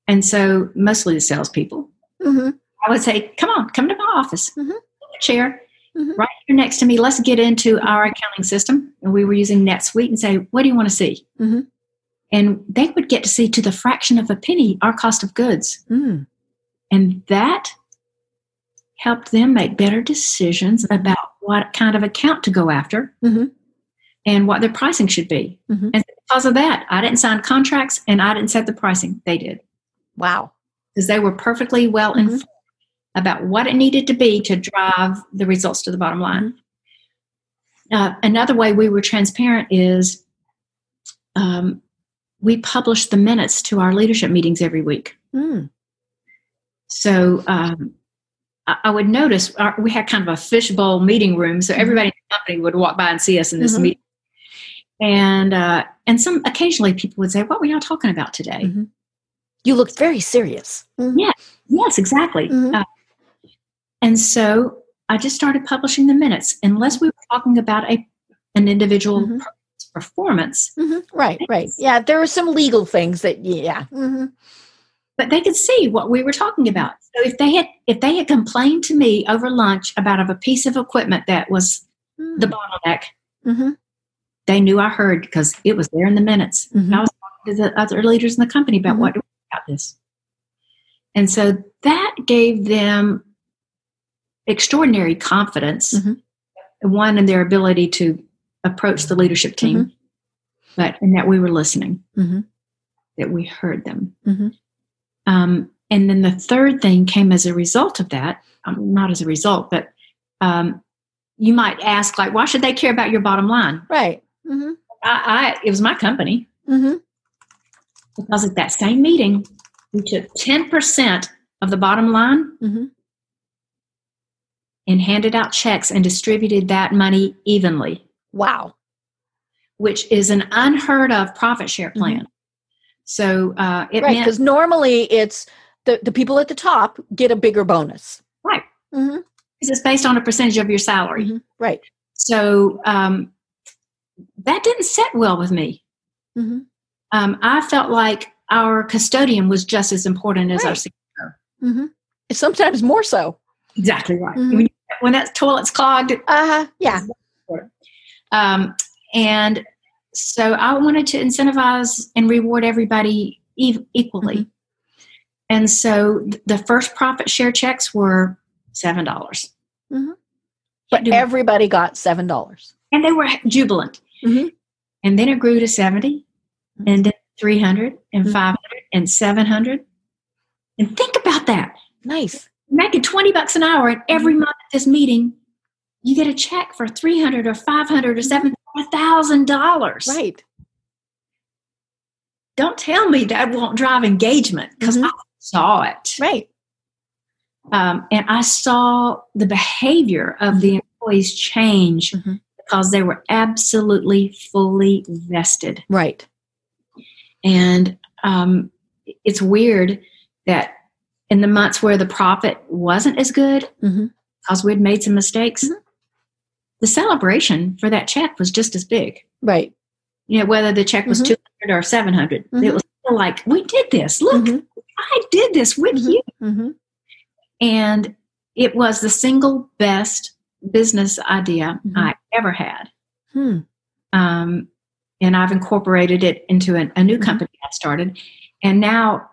Speaker 3: And so mostly the salespeople.
Speaker 2: hmm
Speaker 3: I would say, come on, come to my office.
Speaker 2: Mhm.
Speaker 3: Chair
Speaker 2: Mhm.
Speaker 3: right here next to me. Let's get into our accounting system. And we were using NetSuite and say, what do you want to see?
Speaker 2: Mhm.
Speaker 3: And they would get to see to the fraction of a penny our cost of goods.
Speaker 2: Mm.
Speaker 3: And that helped them make better decisions about what kind of account to go after
Speaker 2: Mhm.
Speaker 3: and what their pricing should be.
Speaker 2: Mhm.
Speaker 3: And because of that, I didn't sign contracts and I didn't set the pricing. They did
Speaker 2: Wow.
Speaker 3: because they were perfectly well
Speaker 2: Mhm.
Speaker 3: informed about what it needed to be to drive the results to the bottom line. Uh, another way we were transparent is um, we published the minutes to our leadership meetings every week.
Speaker 2: Mm.
Speaker 3: So um, I, I would notice our, we had kind of a fishbowl meeting room, so everybody in the company would walk by and see us in this
Speaker 2: Mhm.
Speaker 3: meeting. And uh, and some occasionally people would say, "What were y'all talking about today?"
Speaker 2: Mhm. You looked very serious. Mhm.
Speaker 3: Yeah. Yes, exactly.
Speaker 2: Mhm.
Speaker 3: Uh, and so I just started publishing the minutes, unless we were talking about a an individual
Speaker 2: Mhm.
Speaker 3: person's performance.
Speaker 2: Mhm. Right. Right. Yeah. There were some legal things that. Yeah. hmm
Speaker 3: But they could see what we were talking about. So if they had if they had complained to me over lunch about of a piece of equipment that was the bottleneck,
Speaker 2: hmm
Speaker 3: they knew I heard because it was there in the minutes.
Speaker 2: Mhm.
Speaker 3: I was talking to the other leaders in the company about
Speaker 2: Mhm.
Speaker 3: what about this. And so that gave them extraordinary confidence,
Speaker 2: Mhm.
Speaker 3: one in their ability to approach the leadership team, but in that we were listening,
Speaker 2: hmm
Speaker 3: that we heard them.
Speaker 2: Mhm.
Speaker 3: Um, and then the third thing came as a result of that, um, not as a result, but um, you might ask, like, why should they care about your bottom line?
Speaker 2: Right. hmm
Speaker 3: I, I it was my company
Speaker 2: hmm
Speaker 3: because at that same meeting, we took ten percent of the bottom line and handed out checks and distributed that money evenly,
Speaker 2: Wow.
Speaker 3: which is an unheard of profit share plan. So uh, it
Speaker 2: right.
Speaker 3: meant
Speaker 2: Because normally it's the, the people at the top get a bigger bonus.
Speaker 3: right
Speaker 2: Mm-hmm.
Speaker 3: because it's based on a percentage of your salary.
Speaker 2: Mhm. Right.
Speaker 3: So um, that didn't sit well with me.
Speaker 2: Mm-hmm.
Speaker 3: Um, I felt like our custodian was just as important as our
Speaker 2: Right.
Speaker 3: secretary.
Speaker 2: Mm-hmm. Sometimes more so.
Speaker 3: Exactly right.
Speaker 2: Mhm.
Speaker 3: When, when that toilet's clogged,
Speaker 2: Uh-huh. Yeah.
Speaker 3: Um, and so I wanted to incentivize and reward everybody e- equally.
Speaker 2: Mhm.
Speaker 3: And so th- the first profit share checks were $7. dollars
Speaker 2: Mhm. But everybody got seven dollars.
Speaker 3: and they were jubilant.
Speaker 2: Mhm.
Speaker 3: And then it grew to 70
Speaker 2: Mhm.
Speaker 3: and then 300 and
Speaker 2: Mhm.
Speaker 3: 500 and 700. And think about that.
Speaker 2: Nice.
Speaker 3: Making 20 bucks an hour and every
Speaker 2: Mm-hmm.
Speaker 3: month at this meeting you get a check for 300 or 500 or 7 thousand dollars
Speaker 2: Right.
Speaker 3: don't tell me that won't drive engagement because
Speaker 2: Mhm.
Speaker 3: i saw it
Speaker 2: Right.
Speaker 3: um, and i saw the behavior of the employees change
Speaker 2: Mhm.
Speaker 3: because they were absolutely fully vested
Speaker 2: Right.
Speaker 3: and um, it's weird that in the months where the profit wasn't as good
Speaker 2: Mhm.
Speaker 3: because we'd made some mistakes,
Speaker 2: Mhm.
Speaker 3: the celebration for that check was just as big.
Speaker 2: Right.
Speaker 3: You know, whether the check was
Speaker 2: Mhm.
Speaker 3: 200 or 700,
Speaker 2: Mhm.
Speaker 3: it was like, we did this. Look,
Speaker 2: Mhm.
Speaker 3: I did this with
Speaker 2: Mhm.
Speaker 3: you.
Speaker 2: Mm-hmm.
Speaker 3: And it was the single best business idea. I ever had.
Speaker 2: Hmm.
Speaker 3: Um, and I've incorporated it into a, a new company I've started. And now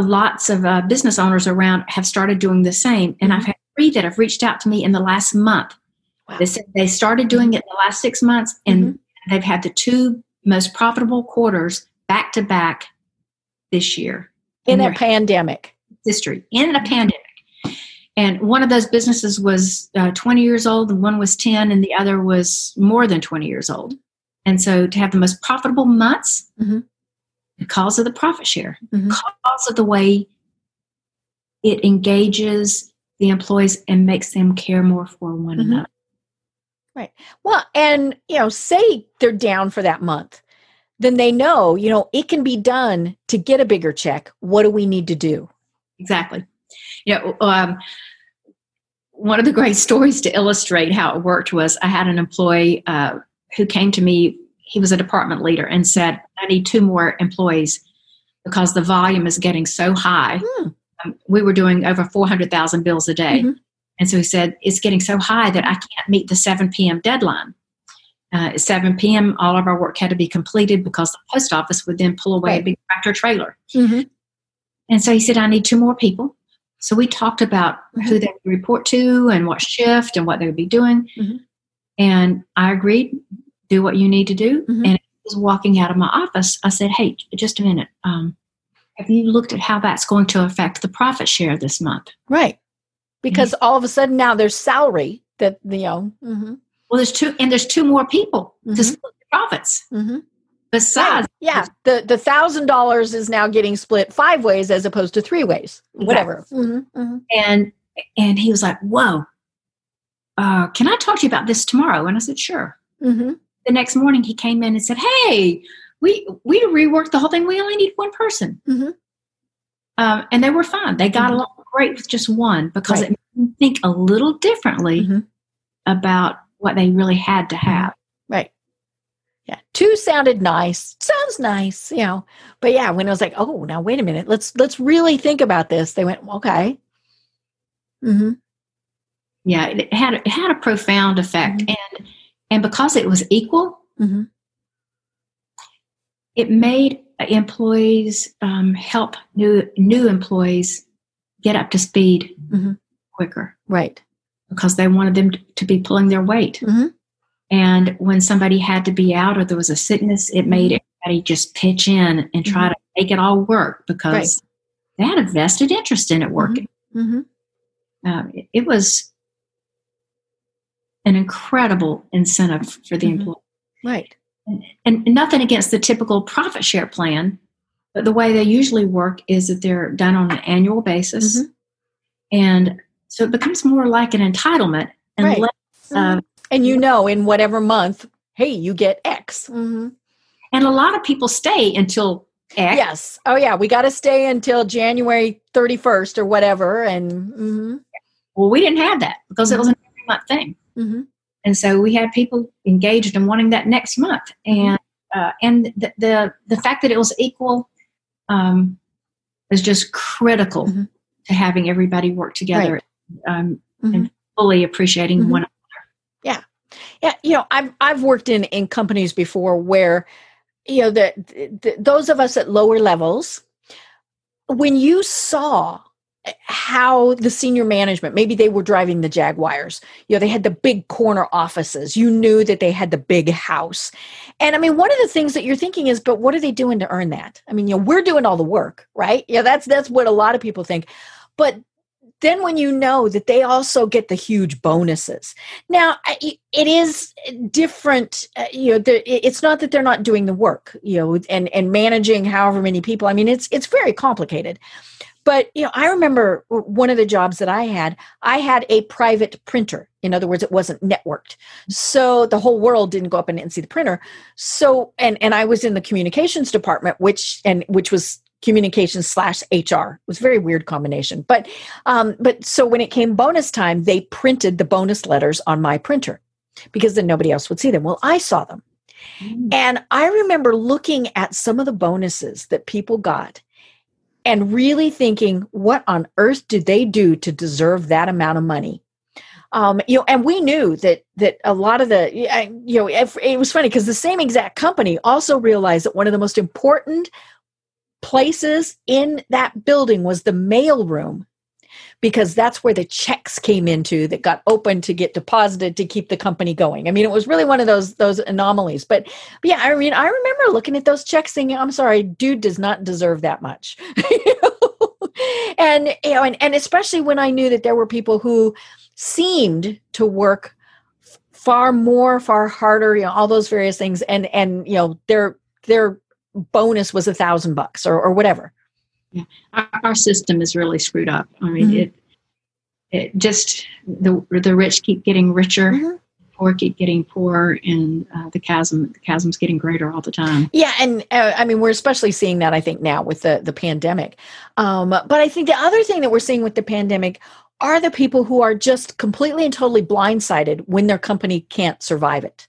Speaker 3: lots of uh, business owners around have started doing the same. And. I've had three that have reached out to me in the last month.
Speaker 2: Wow.
Speaker 3: They said they started doing it in the last six months and they've had the two most profitable quarters back to back this year
Speaker 2: In a pandemic.
Speaker 3: history in a pandemic. And one of those businesses was uh, 20 years old, and one was 10, and the other was more than 20 years old. And so to have the most profitable months
Speaker 2: Mhm.
Speaker 3: Because of the profit share,
Speaker 2: Mhm.
Speaker 3: because of the way it engages the employees and makes them care more for one
Speaker 2: Mhm.
Speaker 3: another. Right.
Speaker 2: Well, and you know, say they're down for that month, then they know, you know, it can be done to get a bigger check. What do we need to do?
Speaker 3: Exactly. You know, um, one of the great stories to illustrate how it worked was I had an employee uh, who came to me. He was a department leader and said, "I need two more employees because the volume is getting so high."
Speaker 2: Hmm.
Speaker 3: Um, we were doing over four hundred thousand bills a day,
Speaker 2: Mhm.
Speaker 3: and so he said, "It's getting so high that I can't meet the seven p.m. deadline." Uh, at 7 p.m., all of our work had to be completed because the post office would then pull away a big tractor trailer.
Speaker 2: Mm-hmm.
Speaker 3: And so he said, I need two more people. So we talked about who they would report to and what shift and what they would be doing.
Speaker 2: Mhm.
Speaker 3: And I agreed, do what you need to do.
Speaker 2: Mhm.
Speaker 3: And as was walking out of my office, I said, Hey, just a minute. Um, have you looked at how that's going to affect the profit share this month?
Speaker 2: Right. Because all of a sudden now there's salary that, you know, mm-hmm.
Speaker 3: Well, there's two, and there's two more people to
Speaker 2: Mhm.
Speaker 3: split the profits
Speaker 2: Mm-hmm.
Speaker 3: besides.
Speaker 2: yeah, the the thousand dollars is now getting split five ways as opposed to three ways. Whatever. Mm-hmm. Mm-hmm.
Speaker 3: And, and he was like, Whoa, uh, can I talk to you about this tomorrow? And I said, Sure.
Speaker 2: Mm-hmm.
Speaker 3: The next morning he came in and said, "Hey, we we reworked the whole thing. We only need one person."
Speaker 2: Mhm.
Speaker 3: Um, and they were fine. They got
Speaker 2: Mhm.
Speaker 3: along great with just one because
Speaker 2: Right.
Speaker 3: it made them think a little differently
Speaker 2: Mhm.
Speaker 3: about what they really had to have.
Speaker 2: Right. Yeah. Two sounded nice. Sounds nice, you know. But yeah, when I was like, oh, now wait a minute, let's let's really think about this. They went, okay. Mm-hmm.
Speaker 3: Yeah, it, it had it had a profound effect, and and because it was equal,
Speaker 2: Mhm.
Speaker 3: it made employees um, help new new employees get up to speed
Speaker 2: Mhm.
Speaker 3: quicker.
Speaker 2: Right.
Speaker 3: because they wanted them to, be pulling their weight.
Speaker 2: Mhm.
Speaker 3: And when somebody had to be out or there was a sickness, it made everybody just pitch in and try to make it all work because they had a vested interest in it working.
Speaker 2: Mm-hmm.
Speaker 3: Um, it, it was an incredible incentive for the
Speaker 2: Mhm.
Speaker 3: employee.
Speaker 2: Right.
Speaker 3: And, and nothing against the typical profit share plan, but the way they usually work is that they're done on an annual basis.
Speaker 2: Mhm.
Speaker 3: And So it becomes more like an entitlement and
Speaker 2: Right.
Speaker 3: less.
Speaker 2: Mhm.
Speaker 3: Uh,
Speaker 2: and you know, in whatever month, hey, you get X. Mhm.
Speaker 3: and a lot of people stay until X.
Speaker 2: Yes. Oh, yeah. We got to stay until January 31st or whatever. And mhm.
Speaker 3: Well, we didn't have that because it was an every month thing.
Speaker 2: Mhm.
Speaker 3: and so we had people engaged and wanting that next month and uh, and the, the the fact that it was equal um, is just critical
Speaker 2: Mhm.
Speaker 3: to having everybody work together um,
Speaker 2: Mhm.
Speaker 3: and fully appreciating
Speaker 2: Mhm.
Speaker 3: one another.
Speaker 2: Yeah, Yeah, you know, I've I've worked in in companies before where, you know, the, the those of us at lower levels, when you saw how the senior management maybe they were driving the jaguars. You know they had the big corner offices. You knew that they had the big house. And i mean one of the things that you're thinking is but what are they doing to earn that? I mean you know we're doing all the work right? Yeah that's that's what a lot of people think. But then when you know that they also get the huge bonuses. Now it is different uh, you know it's not that they're not doing the work you know and and managing however many people. I mean it's it's very complicated but you know i remember one of the jobs that i had i had a private printer. In other words it wasn't networked. So the whole world didn't go up and, and see the printer. So and and i was in the communications department which and which was communications slash hr it was a very weird combination. But um but so when it came bonus time they printed the bonus letters on my printer because then nobody else would see them. Well i saw them. And I remember looking at some of the bonuses that people got and really thinking, what on earth did they do to deserve that amount of money? Um, you know, and we knew that that a lot of the, you know, it was funny because the same exact company also realized that one of the most important places in that building was the mail room because that's where the checks came into that got opened to get deposited to keep the company going. I mean, it was really one of those those anomalies. But, but yeah, I mean, I remember looking at those checks thinking, I'm sorry, dude does not deserve that much. And you know, and, and especially when I knew that there were people who seemed to work far more, far harder, you know, all those various things, and and you know, their their bonus was a thousand bucks or, or whatever.
Speaker 3: Our, our system is really screwed up. I mean,
Speaker 2: Mhm.
Speaker 3: it it just the the rich keep getting richer,
Speaker 2: Mhm.
Speaker 3: poor keep getting poorer, and uh, the chasm the chasm's getting greater all the time.
Speaker 2: Yeah, and uh, I mean we're especially seeing that I think now with the the pandemic. Um, but I think the other thing that we're seeing with the pandemic are the people who are just completely and totally blindsided when their company can't survive it.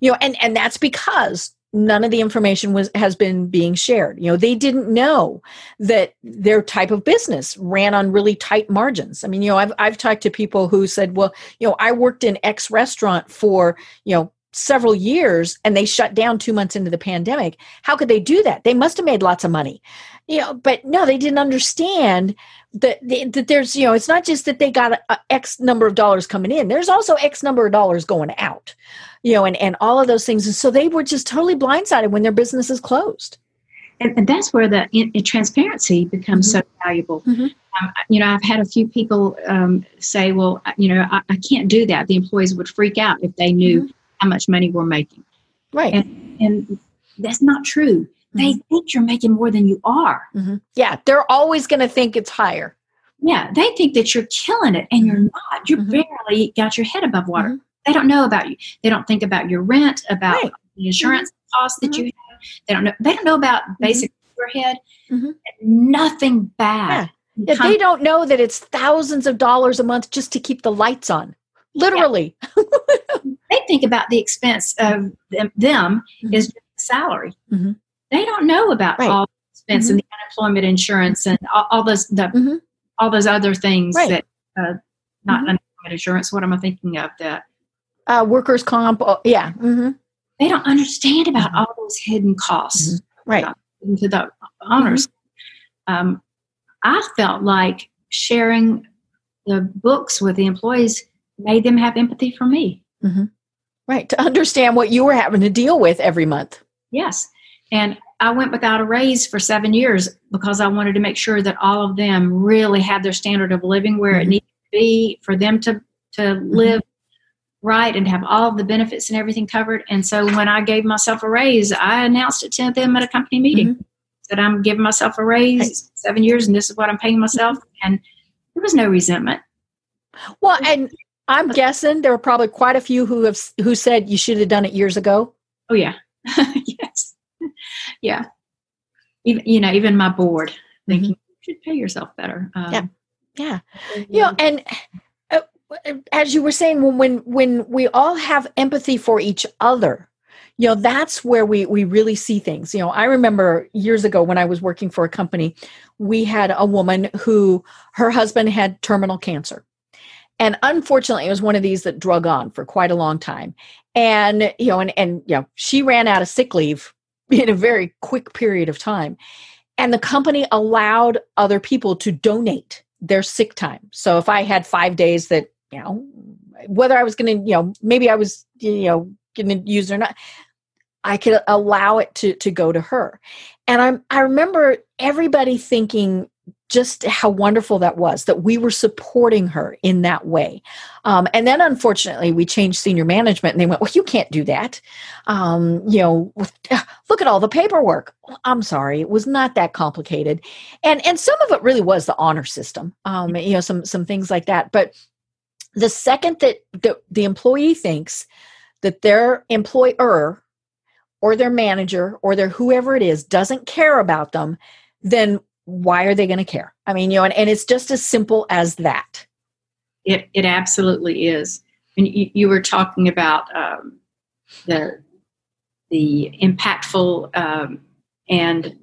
Speaker 2: You know, and and that's because none of the information was has been being shared. You know, they didn't know that their type of business ran on really tight margins. I mean, you know, I've I've talked to people who said, "Well, you know, I worked in X restaurant for, you know, several years and they shut down 2 months into the pandemic. How could they do that? They must have made lots of money." You know, but no, they didn't understand that that there's, you know, it's not just that they got a, a X number of dollars coming in. There's also X number of dollars going out. You know, and and all of those things. And so they were just totally blindsided when their business is closed.
Speaker 3: and, and that's where the in, in transparency becomes so valuable.
Speaker 2: Mhm.
Speaker 3: Um, you know, I've had a few people um, say, "Well, you know, I, I can't do that." The employees would freak out if they knew how much money we're making,
Speaker 2: Right.
Speaker 3: and and that's not true. They think you're making more than you are.
Speaker 2: Mhm. Yeah, they're always going to think it's higher.
Speaker 3: Yeah, they think that you're killing it, and you're
Speaker 2: Mm-hmm.
Speaker 3: not. You
Speaker 2: Mhm.
Speaker 3: barely got your head above water.
Speaker 2: Mhm.
Speaker 3: They don't know about you. They don't think about your rent, about
Speaker 2: Right.
Speaker 3: the insurance costs that you have. They don't know. They don't know about basic overhead. Nothing bad.
Speaker 2: Yeah, they don't know that it's thousands of dollars a month just to keep the lights on. Literally.
Speaker 3: they think about the expense of them, them
Speaker 2: Mhm.
Speaker 3: is just salary.
Speaker 2: Mhm.
Speaker 3: They don't know about
Speaker 2: Right.
Speaker 3: all the expense and the unemployment insurance and all, all those the
Speaker 2: Mhm.
Speaker 3: all those other things
Speaker 2: Right.
Speaker 3: that uh, not
Speaker 2: Mhm.
Speaker 3: unemployment insurance. What am I thinking of? That
Speaker 2: Uh, workers' comp. Oh, yeah.
Speaker 3: they don't understand about all those hidden costs
Speaker 2: Right.
Speaker 3: to the owners. Um, I felt like sharing the books with the employees made them have empathy for me. Mm-hmm.
Speaker 2: Right. To understand what you were having to deal with every month.
Speaker 3: Yes. And I went without a raise for seven years because I wanted to make sure that all of them really had their standard of living where it
Speaker 2: Mhm.
Speaker 3: needed to be for them to, to mm-hmm. live right and have all of the benefits and everything covered. And so when I gave myself a raise, I announced it to them at a company meeting mm-hmm. that I'm giving myself a raise seven years and this is what I'm paying myself. And there was no resentment.
Speaker 2: Well, and I'm guessing there were probably quite a few who have who said you should have done it years ago.
Speaker 3: Oh yeah, yes, yeah. Even you know, even my board thinking mm-hmm. you should pay yourself better.
Speaker 2: Um, yeah, yeah. You know, and uh, as you were saying, when when when we all have empathy for each other, you know that's where we we really see things you know i remember years ago when i was working for a company we had a woman who her husband had terminal cancer and unfortunately it was one of these that drug on for quite a long time. And you know and and you know she ran out of sick leave in a very quick period of time. And the company allowed other people to donate their sick time. So if i had 5 days that you know whether i was going to you know maybe i was you know going to use or not i could allow it to to go to her. And i i remember everybody thinking just how wonderful that was that we were supporting her in that way. Um, and then unfortunately, we changed senior management and they went, Well, you can't do that. Um, you know, look at all the paperwork. I'm sorry, it was not that complicated. And and some of it really was the honor system, um, you know, some some things like that. But the second that the, the employee thinks that their employer or their manager or their whoever it is doesn't care about them, then why are they going to care? I mean, you know, and, and it's just as simple as that.
Speaker 3: It, it absolutely is. And you, you were talking about um, the the impactful um, and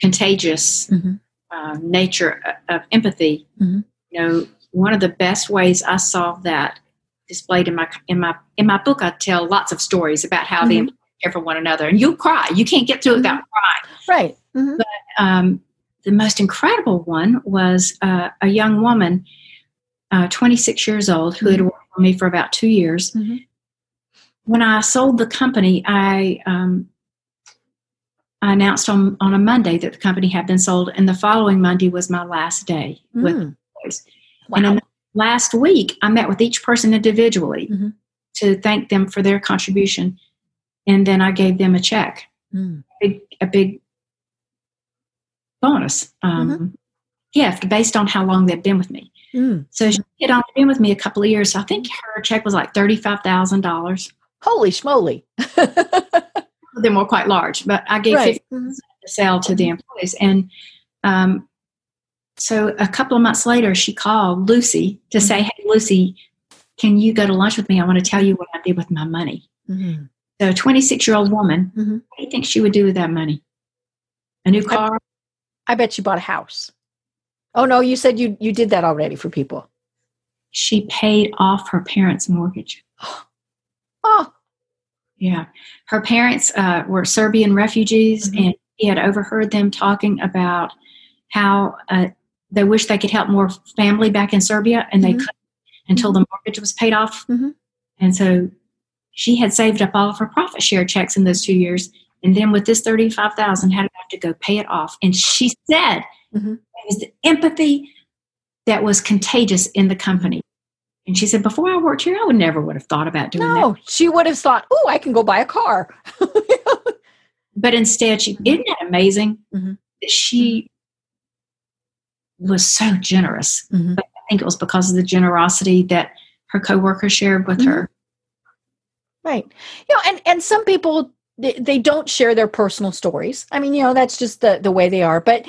Speaker 3: contagious mm-hmm. uh, nature of empathy. Mm-hmm. You know, one of the best ways I saw that displayed in my in my in my book, I tell lots of stories about how mm-hmm. they care for one another, and you'll cry. You can't get through it without
Speaker 2: mm-hmm. crying. Right.
Speaker 3: Mm-hmm. But um, the most incredible one was uh, a young woman, uh, 26 years old, who had mm-hmm. worked for me for about two years. Mm-hmm. When I sold the company, I um, I announced on, on a Monday that the company had been sold, and the following Monday was my last day mm. with. Wow. And last week, I met with each person individually mm-hmm. to thank them for their contribution, and then I gave them a check, mm. a, big, a big bonus um, mm-hmm. gift based on how long they've been with me. Mm. So she had only been with me a couple of years. So I think her check was like thirty-five thousand dollars.
Speaker 2: Holy schmoly!
Speaker 3: they were quite large, but I gave right. 50 mm-hmm. to sell to the mm-hmm. employees, and um, so a couple of months later, she called Lucy to mm-hmm. say, "Hey, Lucy, can you go to lunch with me? I want to tell you what I did with my money." Mm-hmm. So, a 26 year old woman, mm-hmm. what do you think she would do with that money? A new car?
Speaker 2: I bet you bought a house. Oh no, you said you you did that already for people.
Speaker 3: She paid off her parents' mortgage.
Speaker 2: Oh,
Speaker 3: yeah. Her parents uh, were Serbian refugees, mm-hmm. and he had overheard them talking about how uh, they wish they could help more family back in Serbia, and they mm-hmm. couldn't until the mortgage was paid off. Mm-hmm. And so she had saved up all of her profit share checks in those two years and then with this 35000 had to go pay it off and she said mm-hmm. it was the empathy that was contagious in the company and she said before i worked here i would never would have thought about doing no,
Speaker 2: that No, she would have thought oh i can go buy a car
Speaker 3: but instead she isn't that amazing mm-hmm. she was so generous mm-hmm. but i think it was because of the generosity that her coworkers shared with her
Speaker 2: mm-hmm. right you know and and some people they, they don't share their personal stories. I mean, you know, that's just the, the way they are. But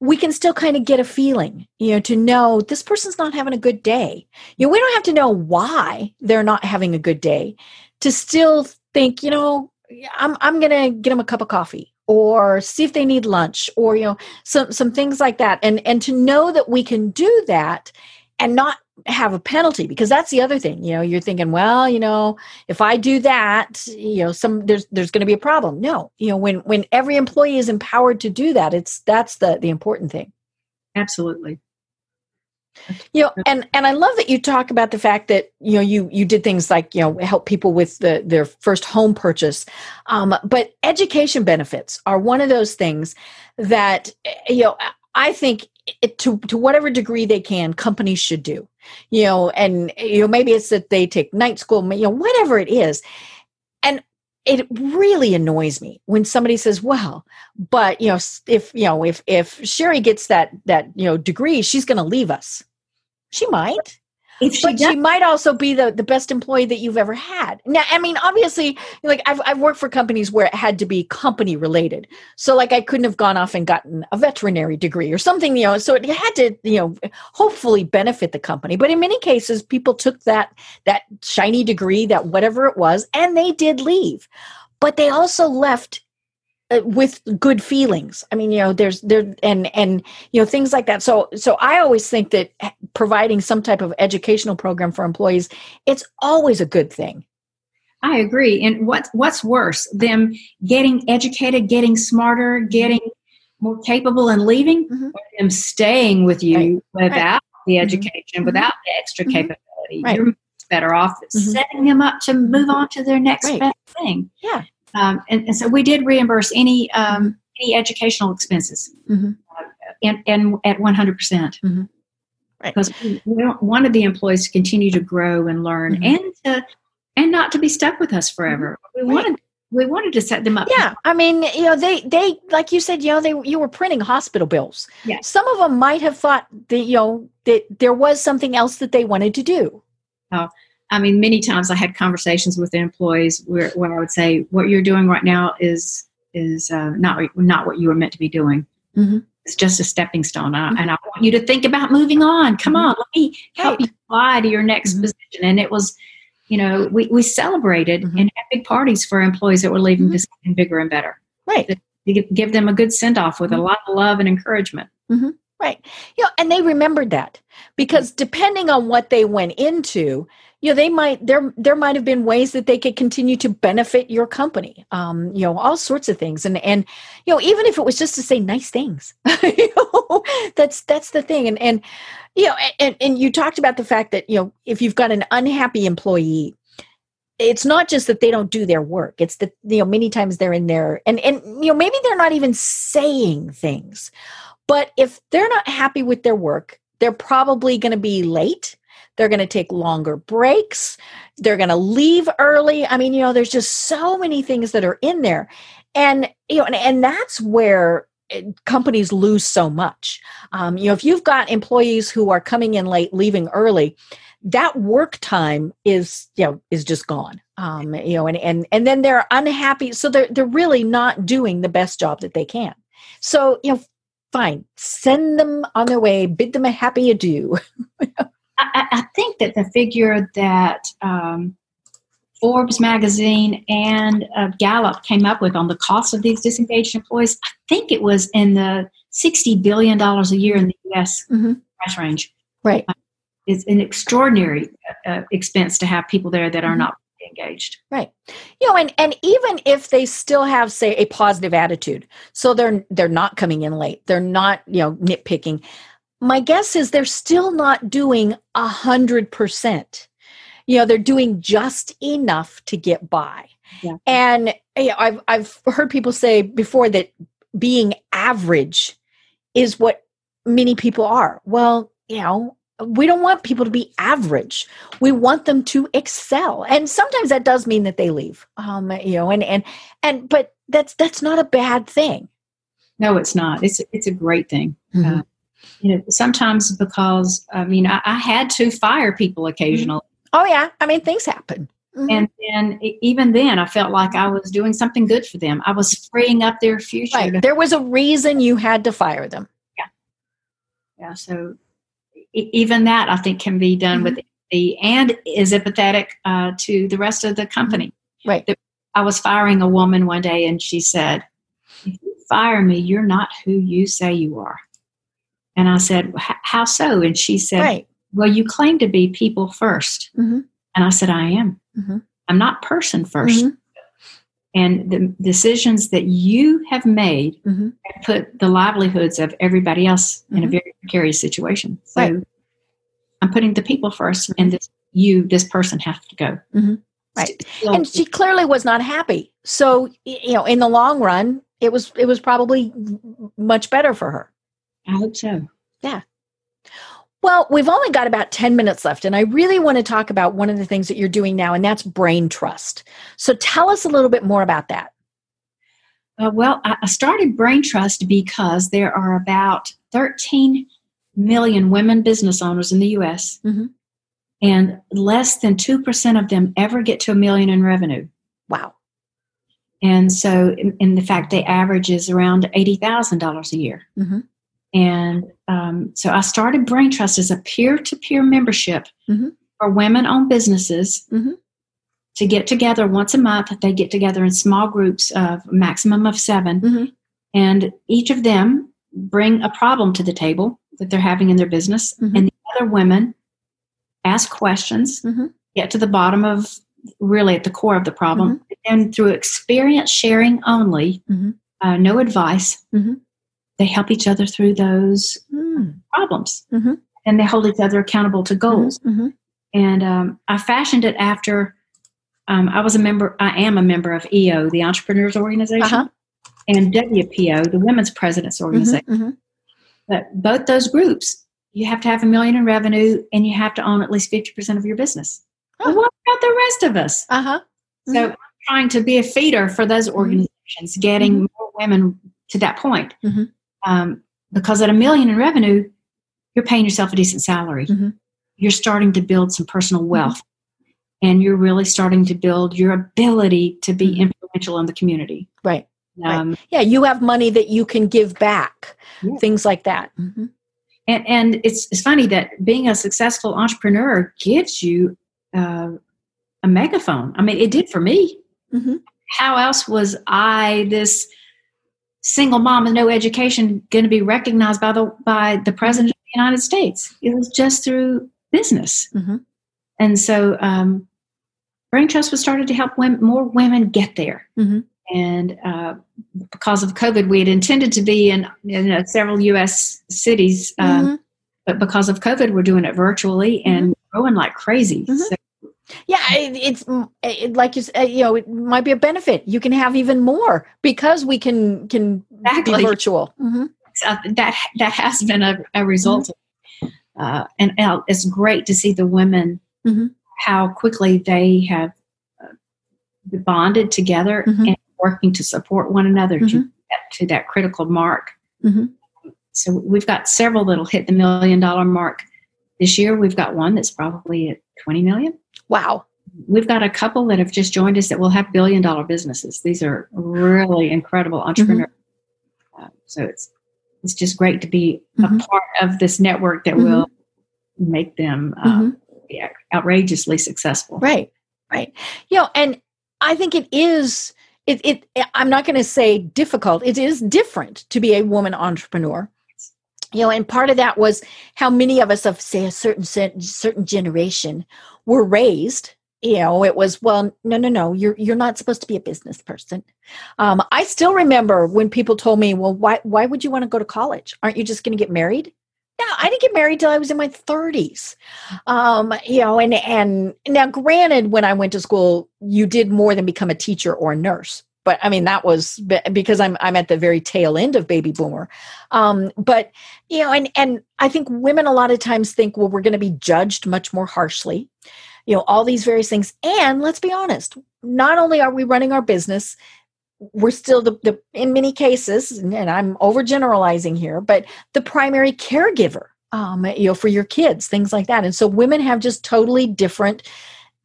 Speaker 2: we can still kind of get a feeling, you know, to know this person's not having a good day. You know, we don't have to know why they're not having a good day to still think, you know, I'm I'm gonna get them a cup of coffee or see if they need lunch or you know some some things like that. And and to know that we can do that and not have a penalty because that's the other thing you know you're thinking well you know if i do that you know some there's there's going to be a problem. No you know when when every employee is empowered to do that it's that's the the important thing.
Speaker 3: Absolutely.
Speaker 2: You know and and i love that you talk about the fact that you know you you did things like you know help people with the their first home purchase. Um, but education benefits are one of those things that you know i think it, to to whatever degree they can companies should do you know and you know maybe it's that they take night school you know whatever it is and it really annoys me when somebody says well but you know if you know if if sherry gets that that you know degree she's going to leave us She might.
Speaker 3: If she
Speaker 2: but
Speaker 3: does,
Speaker 2: she might also be the, the best employee that you've ever had. Now, I mean, obviously, like I've, I've worked for companies where it had to be company related. So, like, I couldn't have gone off and gotten a veterinary degree or something, you know. So it had to, you know, hopefully benefit the company. But in many cases, people took that that shiny degree, that whatever it was, and they did leave. But they also left with good feelings i mean you know there's there and and you know things like that so so i always think that providing some type of educational program for employees it's always a good thing
Speaker 3: I agree. And what what's worse, them getting educated, getting smarter, getting more capable, and leaving,
Speaker 2: Mhm.
Speaker 3: or them staying with you without the
Speaker 2: Mhm.
Speaker 3: education,
Speaker 2: Mhm.
Speaker 3: without the extra
Speaker 2: Mhm.
Speaker 3: capability?
Speaker 2: Right.
Speaker 3: You're better off
Speaker 2: Mhm.
Speaker 3: setting them up to move on to their next
Speaker 2: Right.
Speaker 3: best thing.
Speaker 2: Yeah.
Speaker 3: Um, and, and so we did reimburse any um, any educational expenses,
Speaker 2: Mhm.
Speaker 3: uh, and, and at one hundred percent.
Speaker 2: Mhm. Right.
Speaker 3: Because we, we wanted the employees to continue to grow and learn,
Speaker 2: Mhm.
Speaker 3: and to and not to be stuck with us forever. We
Speaker 2: Right.
Speaker 3: wanted we wanted to set them up.
Speaker 2: yeah i mean you know they they like you said you know they you were printing hospital bills
Speaker 3: Yeah.
Speaker 2: some of them might have thought that you know that there was something else that they wanted to do
Speaker 3: I mean, many times I had conversations with the employees where, where I would say, "What you're doing right now is is uh, not not what you were meant to be doing.
Speaker 2: Mhm.
Speaker 3: It's just a stepping stone, I-
Speaker 2: Mhm.
Speaker 3: and I want you to think about moving on. Come
Speaker 2: Mhm.
Speaker 3: on, let me help you fly to your next
Speaker 2: Mhm.
Speaker 3: position." And it was, you know, we we celebrated
Speaker 2: Mhm.
Speaker 3: and had big parties for employees that were leaving
Speaker 2: Mhm.
Speaker 3: to something bigger and better.
Speaker 2: right
Speaker 3: To give, them a good send off with a lot of love and encouragement.
Speaker 2: Right. You know, and they remembered that because depending on what they went into, you know, they might there there might have been ways that they could continue to benefit your company. Um, you know, all sorts of things. And and you know, even if it was just to say nice things. you know, that's that's the thing. And and you know, and and you talked about the fact that, you know, if you've got an unhappy employee, it's not just that they don't do their work. It's that, you know, many times they're in there and and you know, maybe they're not even saying things. But if they're not happy with their work, they're probably going to be late. They're going to take longer breaks. They're going to leave early. I mean, you know, there's just so many things that are in there. And, you know, and, and that's where eh, companies lose so much. Um, you know, if you've got employees who are coming in late, leaving early, that work time is, you know, is just gone. Um, you know, and, and, and then they're unhappy. So they're, they're really not doing the best job that they can. So, you know, fine, send them on their way, bid them a happy adieu.
Speaker 3: I, I think that the figure that um, Forbes magazine and uh, Gallup came up with on the cost of these disengaged employees, I think it was in the $60 billion a year in the U.S.
Speaker 2: Mhm.
Speaker 3: price range.
Speaker 2: Right.
Speaker 3: It's an extraordinary uh, expense to have people there that are
Speaker 2: Mhm.
Speaker 3: not engaged.
Speaker 2: Right. You know, and and even if they still have say a positive attitude, so they're they're not coming in late, they're not, you know, nitpicking. My guess is they're still not doing a hundred percent. You know, they're doing just enough to get by.
Speaker 3: Yeah.
Speaker 2: And you know, I've I've heard people say before that being average is what many people are. Well, you know, we don't want people to be average. We want them to excel, and sometimes that does mean that they leave. Um, you know, and and and but that's that's not a bad thing.
Speaker 3: No, it's not. It's it's a great thing.
Speaker 2: Mhm.
Speaker 3: Uh, you know, sometimes because I mean, I, I had to fire people occasionally.
Speaker 2: Oh yeah, I mean things happen. Mhm.
Speaker 3: and then even then i felt like i was doing something good for them i was freeing up their future
Speaker 2: right, there was a reason you had to fire them.
Speaker 3: yeah yeah. so e- even that i think can be done
Speaker 2: Mhm.
Speaker 3: with the and is empathetic uh, to the rest of the company
Speaker 2: Right.
Speaker 3: The- i was firing a woman one day and she said if you fire me you're not who you say you are and i said how so and she said
Speaker 2: Right.
Speaker 3: well you claim to be people 1st
Speaker 2: Mhm.
Speaker 3: and i said i am
Speaker 2: Mhm.
Speaker 3: i'm not person 1st
Speaker 2: Mhm.
Speaker 3: and the decisions that you have made
Speaker 2: Mhm.
Speaker 3: have put the livelihoods of everybody else in a
Speaker 2: Mhm.
Speaker 3: very precarious situation. So
Speaker 2: Right.
Speaker 3: I'm putting the people 1st and this you, this person have to go.
Speaker 2: Mhm. Right.
Speaker 3: So-
Speaker 2: and she clearly was not happy. So you know, in the long run, it was it was probably much better for her.
Speaker 3: I hope so. Yeah.
Speaker 2: Well, we've only got about 10 minutes left, and I really want to talk about one of the things that you're doing now, and that's brain trust. So tell us a little bit more about that.
Speaker 3: Uh, well, I started Brain Trust because there are about 13 million women business owners in the US,
Speaker 2: Mhm.
Speaker 3: and less than 2% of them ever get to a million in revenue.
Speaker 2: Wow.
Speaker 3: And so, in, in the fact, they average is around $80,000 a year.
Speaker 2: Mhm.
Speaker 3: And um, so I started Brain Trust as a peer to peer membership
Speaker 2: Mhm.
Speaker 3: for women owned businesses
Speaker 2: Mhm.
Speaker 3: to get together once a month. They get together in small groups of maximum of 7
Speaker 2: Mhm.
Speaker 3: And each of them bring a problem to the table that they're having in their business.
Speaker 2: Mhm.
Speaker 3: And the other women ask questions,
Speaker 2: Mhm.
Speaker 3: get to the bottom of really at the core of the problem.
Speaker 2: Mm-hmm.
Speaker 3: And through experience sharing only, uh, no advice. They help each other through those
Speaker 2: Mm.
Speaker 3: problems.
Speaker 2: Mhm.
Speaker 3: And they hold each other accountable to goals.
Speaker 2: Mhm.
Speaker 3: And um, I fashioned it after um, I was a member, I am a member of EO, the Entrepreneurs Organization,
Speaker 2: Uh-huh.
Speaker 3: and WPO, the Women's Presidents Organization.
Speaker 2: Mhm.
Speaker 3: But both those groups, you have to have a million in revenue and you have to own at least 50% of your business.
Speaker 2: Oh.
Speaker 3: Well, what about the rest of us?
Speaker 2: Uh-huh.
Speaker 3: So I'm trying to be a feeder for those organizations, getting more women to that point.
Speaker 2: Mhm.
Speaker 3: Um, because at a million in revenue, you're paying yourself a decent salary.
Speaker 2: Mhm.
Speaker 3: You're starting to build some personal wealth. And you're really starting to build your ability to be
Speaker 2: Mhm.
Speaker 3: influential in the community.
Speaker 2: Right.
Speaker 3: Um,
Speaker 2: Yeah, you have money that you can give back.
Speaker 3: Yeah.
Speaker 2: Things like that. Mhm.
Speaker 3: and and it's, it's funny that being a successful entrepreneur gives you uh, a megaphone. I mean, it did for me.
Speaker 2: Mhm.
Speaker 3: how else was I, this single mom with no education, going to be recognized by the by the president of the United States? It was just through business,
Speaker 2: Mhm.
Speaker 3: and so um, Brain Trust was started to help women, more women get there.
Speaker 2: Mhm.
Speaker 3: And uh, because of COVID, we had intended to be in, in uh, several U.S. cities, um,
Speaker 2: Mhm.
Speaker 3: but because of COVID, we're doing it virtually and growing like crazy.
Speaker 2: Mhm.
Speaker 3: So
Speaker 2: Yeah, it, it's it, like you said, you know, it might be a benefit. You can have even more because we can can
Speaker 3: Exactly.
Speaker 2: be virtual. Mhm.
Speaker 3: uh, that that has been a, a result. Of, uh, and, it's great to see the women
Speaker 2: Mhm.
Speaker 3: how quickly they have uh, bonded together
Speaker 2: Mhm.
Speaker 3: and working to support one another to
Speaker 2: Mhm.
Speaker 3: get to that critical mark.
Speaker 2: Mhm.
Speaker 3: So we've got several that'll hit the million dollar mark this year. We've got one that's probably at twenty million.
Speaker 2: Wow.
Speaker 3: We've got a couple that have just joined us that will have billion dollar businesses. These are really incredible entrepreneurs. Uh, so it's it's just great to be
Speaker 2: Mhm.
Speaker 3: a part of this network that
Speaker 2: Mhm.
Speaker 3: will make them um, outrageously successful.
Speaker 2: Right. Right. You know, and I think it is it, it I'm not going to say difficult. It is different to be a woman entrepreneur. You know, and part of that was how many of us of say a certain certain generation were raised. You know, it was well, no, no, no. You're you're not supposed to be a business person. Um, I still remember when people told me, "Well, why why would you want to go to college? Aren't you just going to get married?" Yeah, I didn't get married till I was in my 30s. Um, you know, and and now granted when I went to school, you did more than become a teacher or a nurse. But I mean that was because I'm I'm at the very tail end of baby boomer. Um, but you know, and and I think women a lot of times think, well, we're going to be judged much more harshly. You know, all these various things. And let's be honest, not only are we running our business, we're still the, the in many cases, and I'm overgeneralizing here, but the primary caregiver um, you know for your kids things like that and so women have just totally different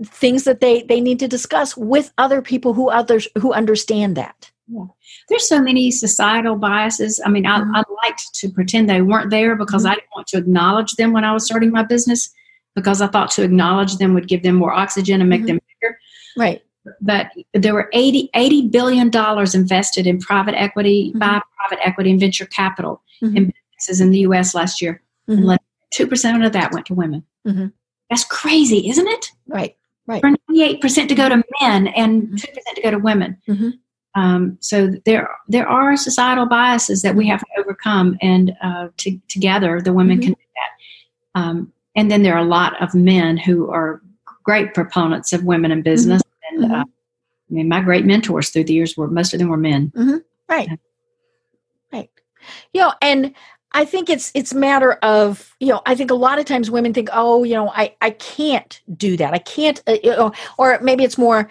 Speaker 2: things that they they need to discuss with other people who others who understand that yeah.
Speaker 3: There's so many societal biases. I mean, I,
Speaker 2: Mhm.
Speaker 3: I liked to pretend they weren't there because
Speaker 2: Mhm.
Speaker 3: I didn't want to acknowledge them when I was starting my business because I thought to acknowledge them would give them more oxygen and make
Speaker 2: Mhm.
Speaker 3: them bigger.
Speaker 2: right
Speaker 3: but there were 80, 80 billion dollars invested in private equity
Speaker 2: Mhm.
Speaker 3: by private equity and venture capital
Speaker 2: Mhm.
Speaker 3: in businesses in the US last year.
Speaker 2: Mhm.
Speaker 3: And less 2% of that went to women. That's crazy, isn't it?
Speaker 2: right
Speaker 3: For 98% to go to men and
Speaker 2: Mhm.
Speaker 3: 2% to go to women.
Speaker 2: Mhm.
Speaker 3: Um, so there, there are societal biases that we have to overcome, and uh, to, together the women
Speaker 2: Mhm.
Speaker 3: can do that. Um, and then there are a lot of men who are great proponents of women in business. And
Speaker 2: Mhm.
Speaker 3: uh, I mean, my great mentors through the years were most of them were men.
Speaker 2: right right you know and i think it's it's a matter of you know i think a lot of times women think oh you know i i can't do that i can't uh, you know, or maybe it's more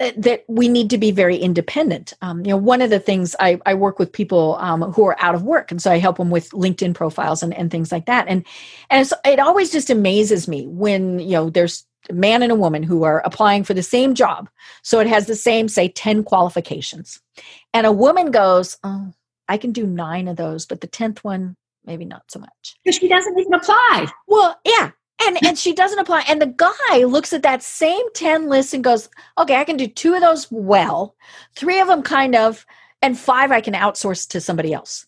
Speaker 2: that we need to be very independent. Um, you know, one of the things I, I work with people um, who are out of work, and so I help them with LinkedIn profiles and, and things like that. And and it always just amazes me when you know there's a man and a woman who are applying for the same job, so it has the same say ten qualifications, and a woman goes, "Oh, I can do nine of those, but the tenth one maybe not so much."
Speaker 3: Because she doesn't even apply.
Speaker 2: Well, yeah, and and she doesn't apply and the guy looks at that same 10 list and goes okay i can do two of those well three of them kind of and five i can outsource to somebody else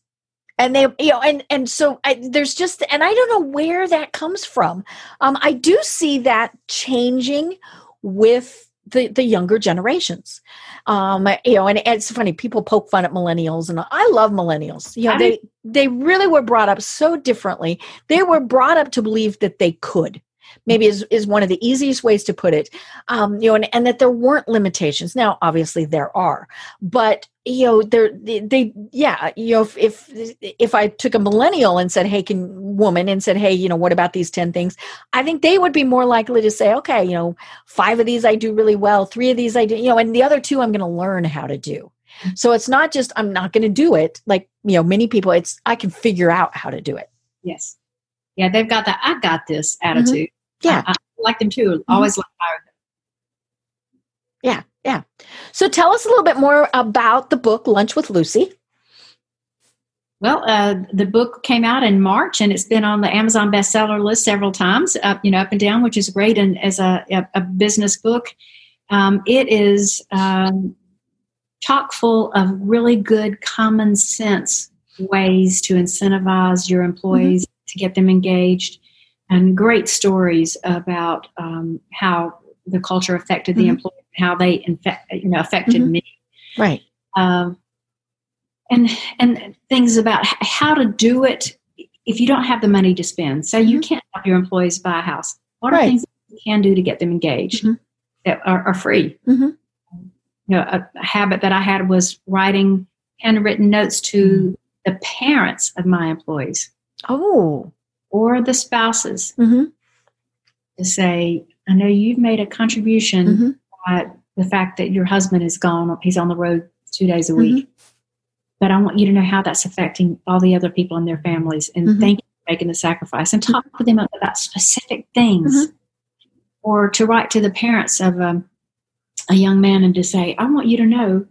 Speaker 2: and they you know and and so I, there's just and i don't know where that comes from um, i do see that changing with the the younger generations. Um you know and it's funny people poke fun at millennials and i love millennials. You know they they really were brought up so differently. They were brought up to believe that they could maybe is, is one of the easiest ways to put it um, you know and, and that there weren't limitations. Now obviously there are but you know they, they yeah you know if, if if i took a millennial and said hey can woman and said hey you know what about these 10 things? I think they would be more likely to say okay you know five of these i do really well three of these i do you know and the other two i'm going to learn how to do. So it's not just i'm not going to do it like you know many people it's i can figure out how to do it.
Speaker 3: Yes. Yeah they've got that i got this attitude.
Speaker 2: mm-hmm. Yeah
Speaker 3: I, I, like them too mm-hmm. always like them.
Speaker 2: yeah yeah. So tell us a little bit more about the book Lunch with Lucy.
Speaker 3: Well, uh, the book came out in March, and it's been on the Amazon bestseller list several times, up you know, up and down, which is great. And as a, a, a business book, um, it is um, chock full of really good common sense ways to incentivize your employees mm-hmm. to get them engaged, and great stories about um, how the culture affected the mm-hmm. employee how they infect, you know, affected mm-hmm. me.
Speaker 2: Right. Um,
Speaker 3: and and things about how to do it if you don't have the money to spend. So mm-hmm. you can't help your employees buy a house. What right. are things you can do to get them engaged mm-hmm. that are, are free?
Speaker 2: Mm-hmm.
Speaker 3: You know, a, a, habit that I had was writing handwritten notes to mm-hmm. the parents of my employees.
Speaker 2: Oh.
Speaker 3: Or the spouses
Speaker 2: mm-hmm.
Speaker 3: to say, I know you've made a contribution by the fact that your husband is gone, he's on the road two days a week. Mm-hmm. But I want you to know how that's affecting all the other people in their families and mm-hmm. thank you for making the sacrifice and talk to them about specific things. Mm-hmm. Or to write to the parents of um, a young man and to say, I want you to know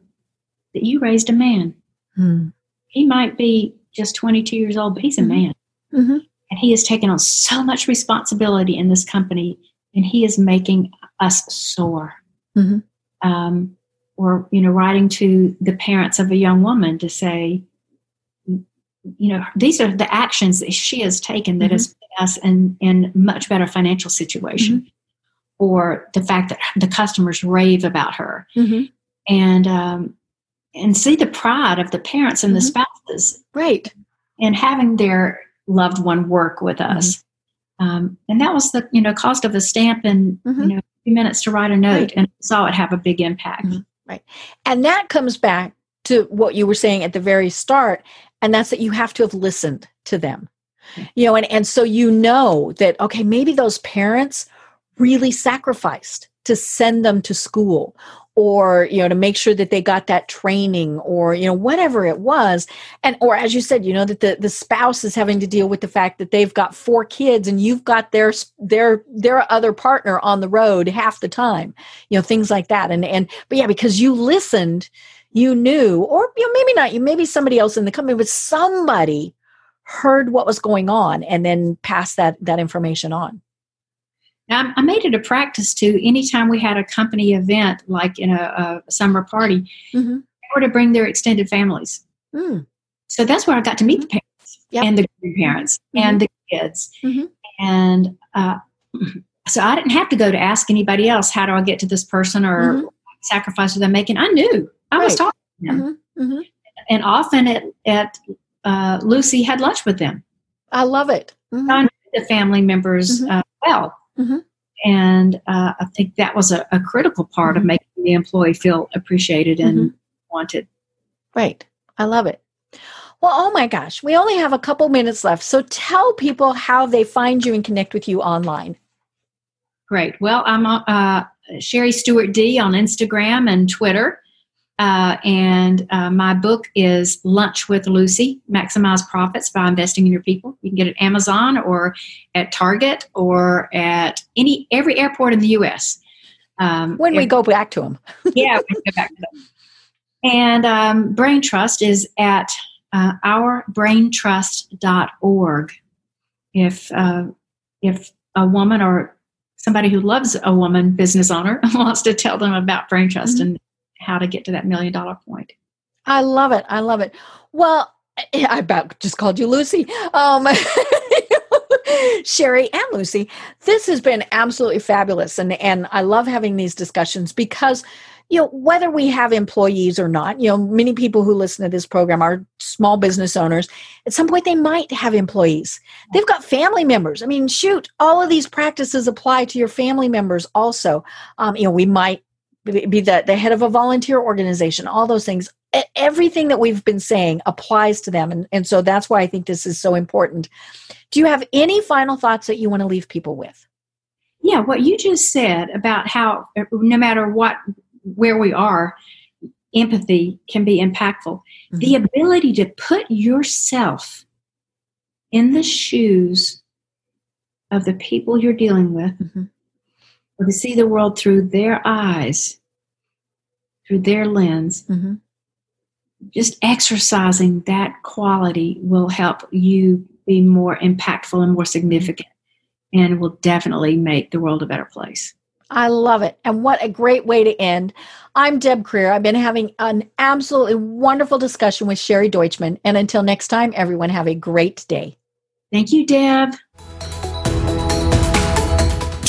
Speaker 3: that you raised a man.
Speaker 2: Hmm.
Speaker 3: He might be just 22 years old, but he's a
Speaker 2: mm-hmm.
Speaker 3: man.
Speaker 2: Mm-hmm.
Speaker 3: And he has taken on so much responsibility in this company and he is making us soar.
Speaker 2: Mm-hmm.
Speaker 3: Um, or you know, writing to the parents of a young woman to say, you know, these are the actions that she has taken that mm-hmm. has put us in in much better financial situation, mm-hmm. or the fact that the customers rave about her,
Speaker 2: mm-hmm.
Speaker 3: and um, and see the pride of the parents and the
Speaker 2: Mm-hmm.
Speaker 3: spouses,
Speaker 2: Right.
Speaker 3: and having their loved one work with us. Um, and that was the you know cost of a stamp and
Speaker 2: Mhm.
Speaker 3: you know a few minutes to write a note
Speaker 2: Right.
Speaker 3: and I saw it have a big impact.
Speaker 2: Mhm. And that comes back to what you were saying at the very start, and that's that you have to have listened to them. You know, and, and so you know that, okay, maybe those parents really sacrificed to send them to school or you know to make sure that they got that training or you know whatever it was. And or as you said you know that the the spouse is having to deal with the fact that they've got four kids and you've got their their their other partner on the road half the time you know things like that. And and but yeah because you listened you knew or you know maybe not you maybe somebody else in the company but somebody heard what was going on and then passed that that information on
Speaker 3: Now, I made it a practice to anytime we had a company event, like in a, a summer party,
Speaker 2: mm-hmm.
Speaker 3: or to bring their extended families.
Speaker 2: mm.
Speaker 3: So that's where I got to meet the parents
Speaker 2: Yep.
Speaker 3: and the grandparents
Speaker 2: Mhm.
Speaker 3: and the kids.
Speaker 2: Mhm.
Speaker 3: And uh, so I didn't have to go to ask anybody else, how do I get to this person or
Speaker 2: Mhm.
Speaker 3: what sacrifice are they making? I knew. I was talking to them.
Speaker 2: Mhm. Mhm.
Speaker 3: And often at, at uh, Lucy had lunch with them.
Speaker 2: i love it Mhm.
Speaker 3: I knew the family members
Speaker 2: Mhm.
Speaker 3: uh, well.
Speaker 2: Mhm.
Speaker 3: And uh, I think that was a, a critical part of
Speaker 2: Mhm.
Speaker 3: making the employee feel appreciated and
Speaker 2: Mhm.
Speaker 3: wanted.
Speaker 2: Right. I love it. Well, oh my gosh, we only have a couple minutes left. So tell people how they find you and connect with you online.
Speaker 3: Great. Well, I'm uh, Sherry Stewart D on Instagram and Twitter. Uh, and uh, my book is Lunch with Lucy Maximize Profits by Investing in Your People. You can get it at Amazon or at Target or at any every airport in the U.S.
Speaker 2: Um, when we go back to them.
Speaker 3: yeah, we go back to them. And um, Brain Trust is at uh, ourbraintrust.org. If uh, if a woman or somebody who loves a woman business owner wants to tell them about Brain Trust mm-hmm. and how to get to that million dollar point.
Speaker 2: I love it. I love it. Well, I about just called you Lucy. Um, Sherry and Lucy, this has been absolutely fabulous. And, and I love having these discussions because you know whether we have employees or not you know many people who listen to this program are small business owners at some point they might have employees they've got family members i mean shoot all of these practices apply to your family members also um, you know we might be the, the head of a volunteer organization all those things everything that we've been saying applies to them and, and so that's why i think this is so important do you have any final thoughts that you want to leave people with
Speaker 3: yeah what you just said about how no matter what where we are, empathy can be impactful. Mm-hmm. The ability to put yourself in the shoes of the people you're dealing with, mm-hmm. Or to see the world through their eyes, through their lens. Mm-hmm. Just exercising that quality will help you be more impactful and more significant, and will definitely make the world a better place.
Speaker 2: I love it. And what a great way to end. I'm Deb Krier. I've been having an absolutely wonderful discussion with Sherry Deutschmann. And until next time, everyone have a great day.
Speaker 3: Thank you, Deb.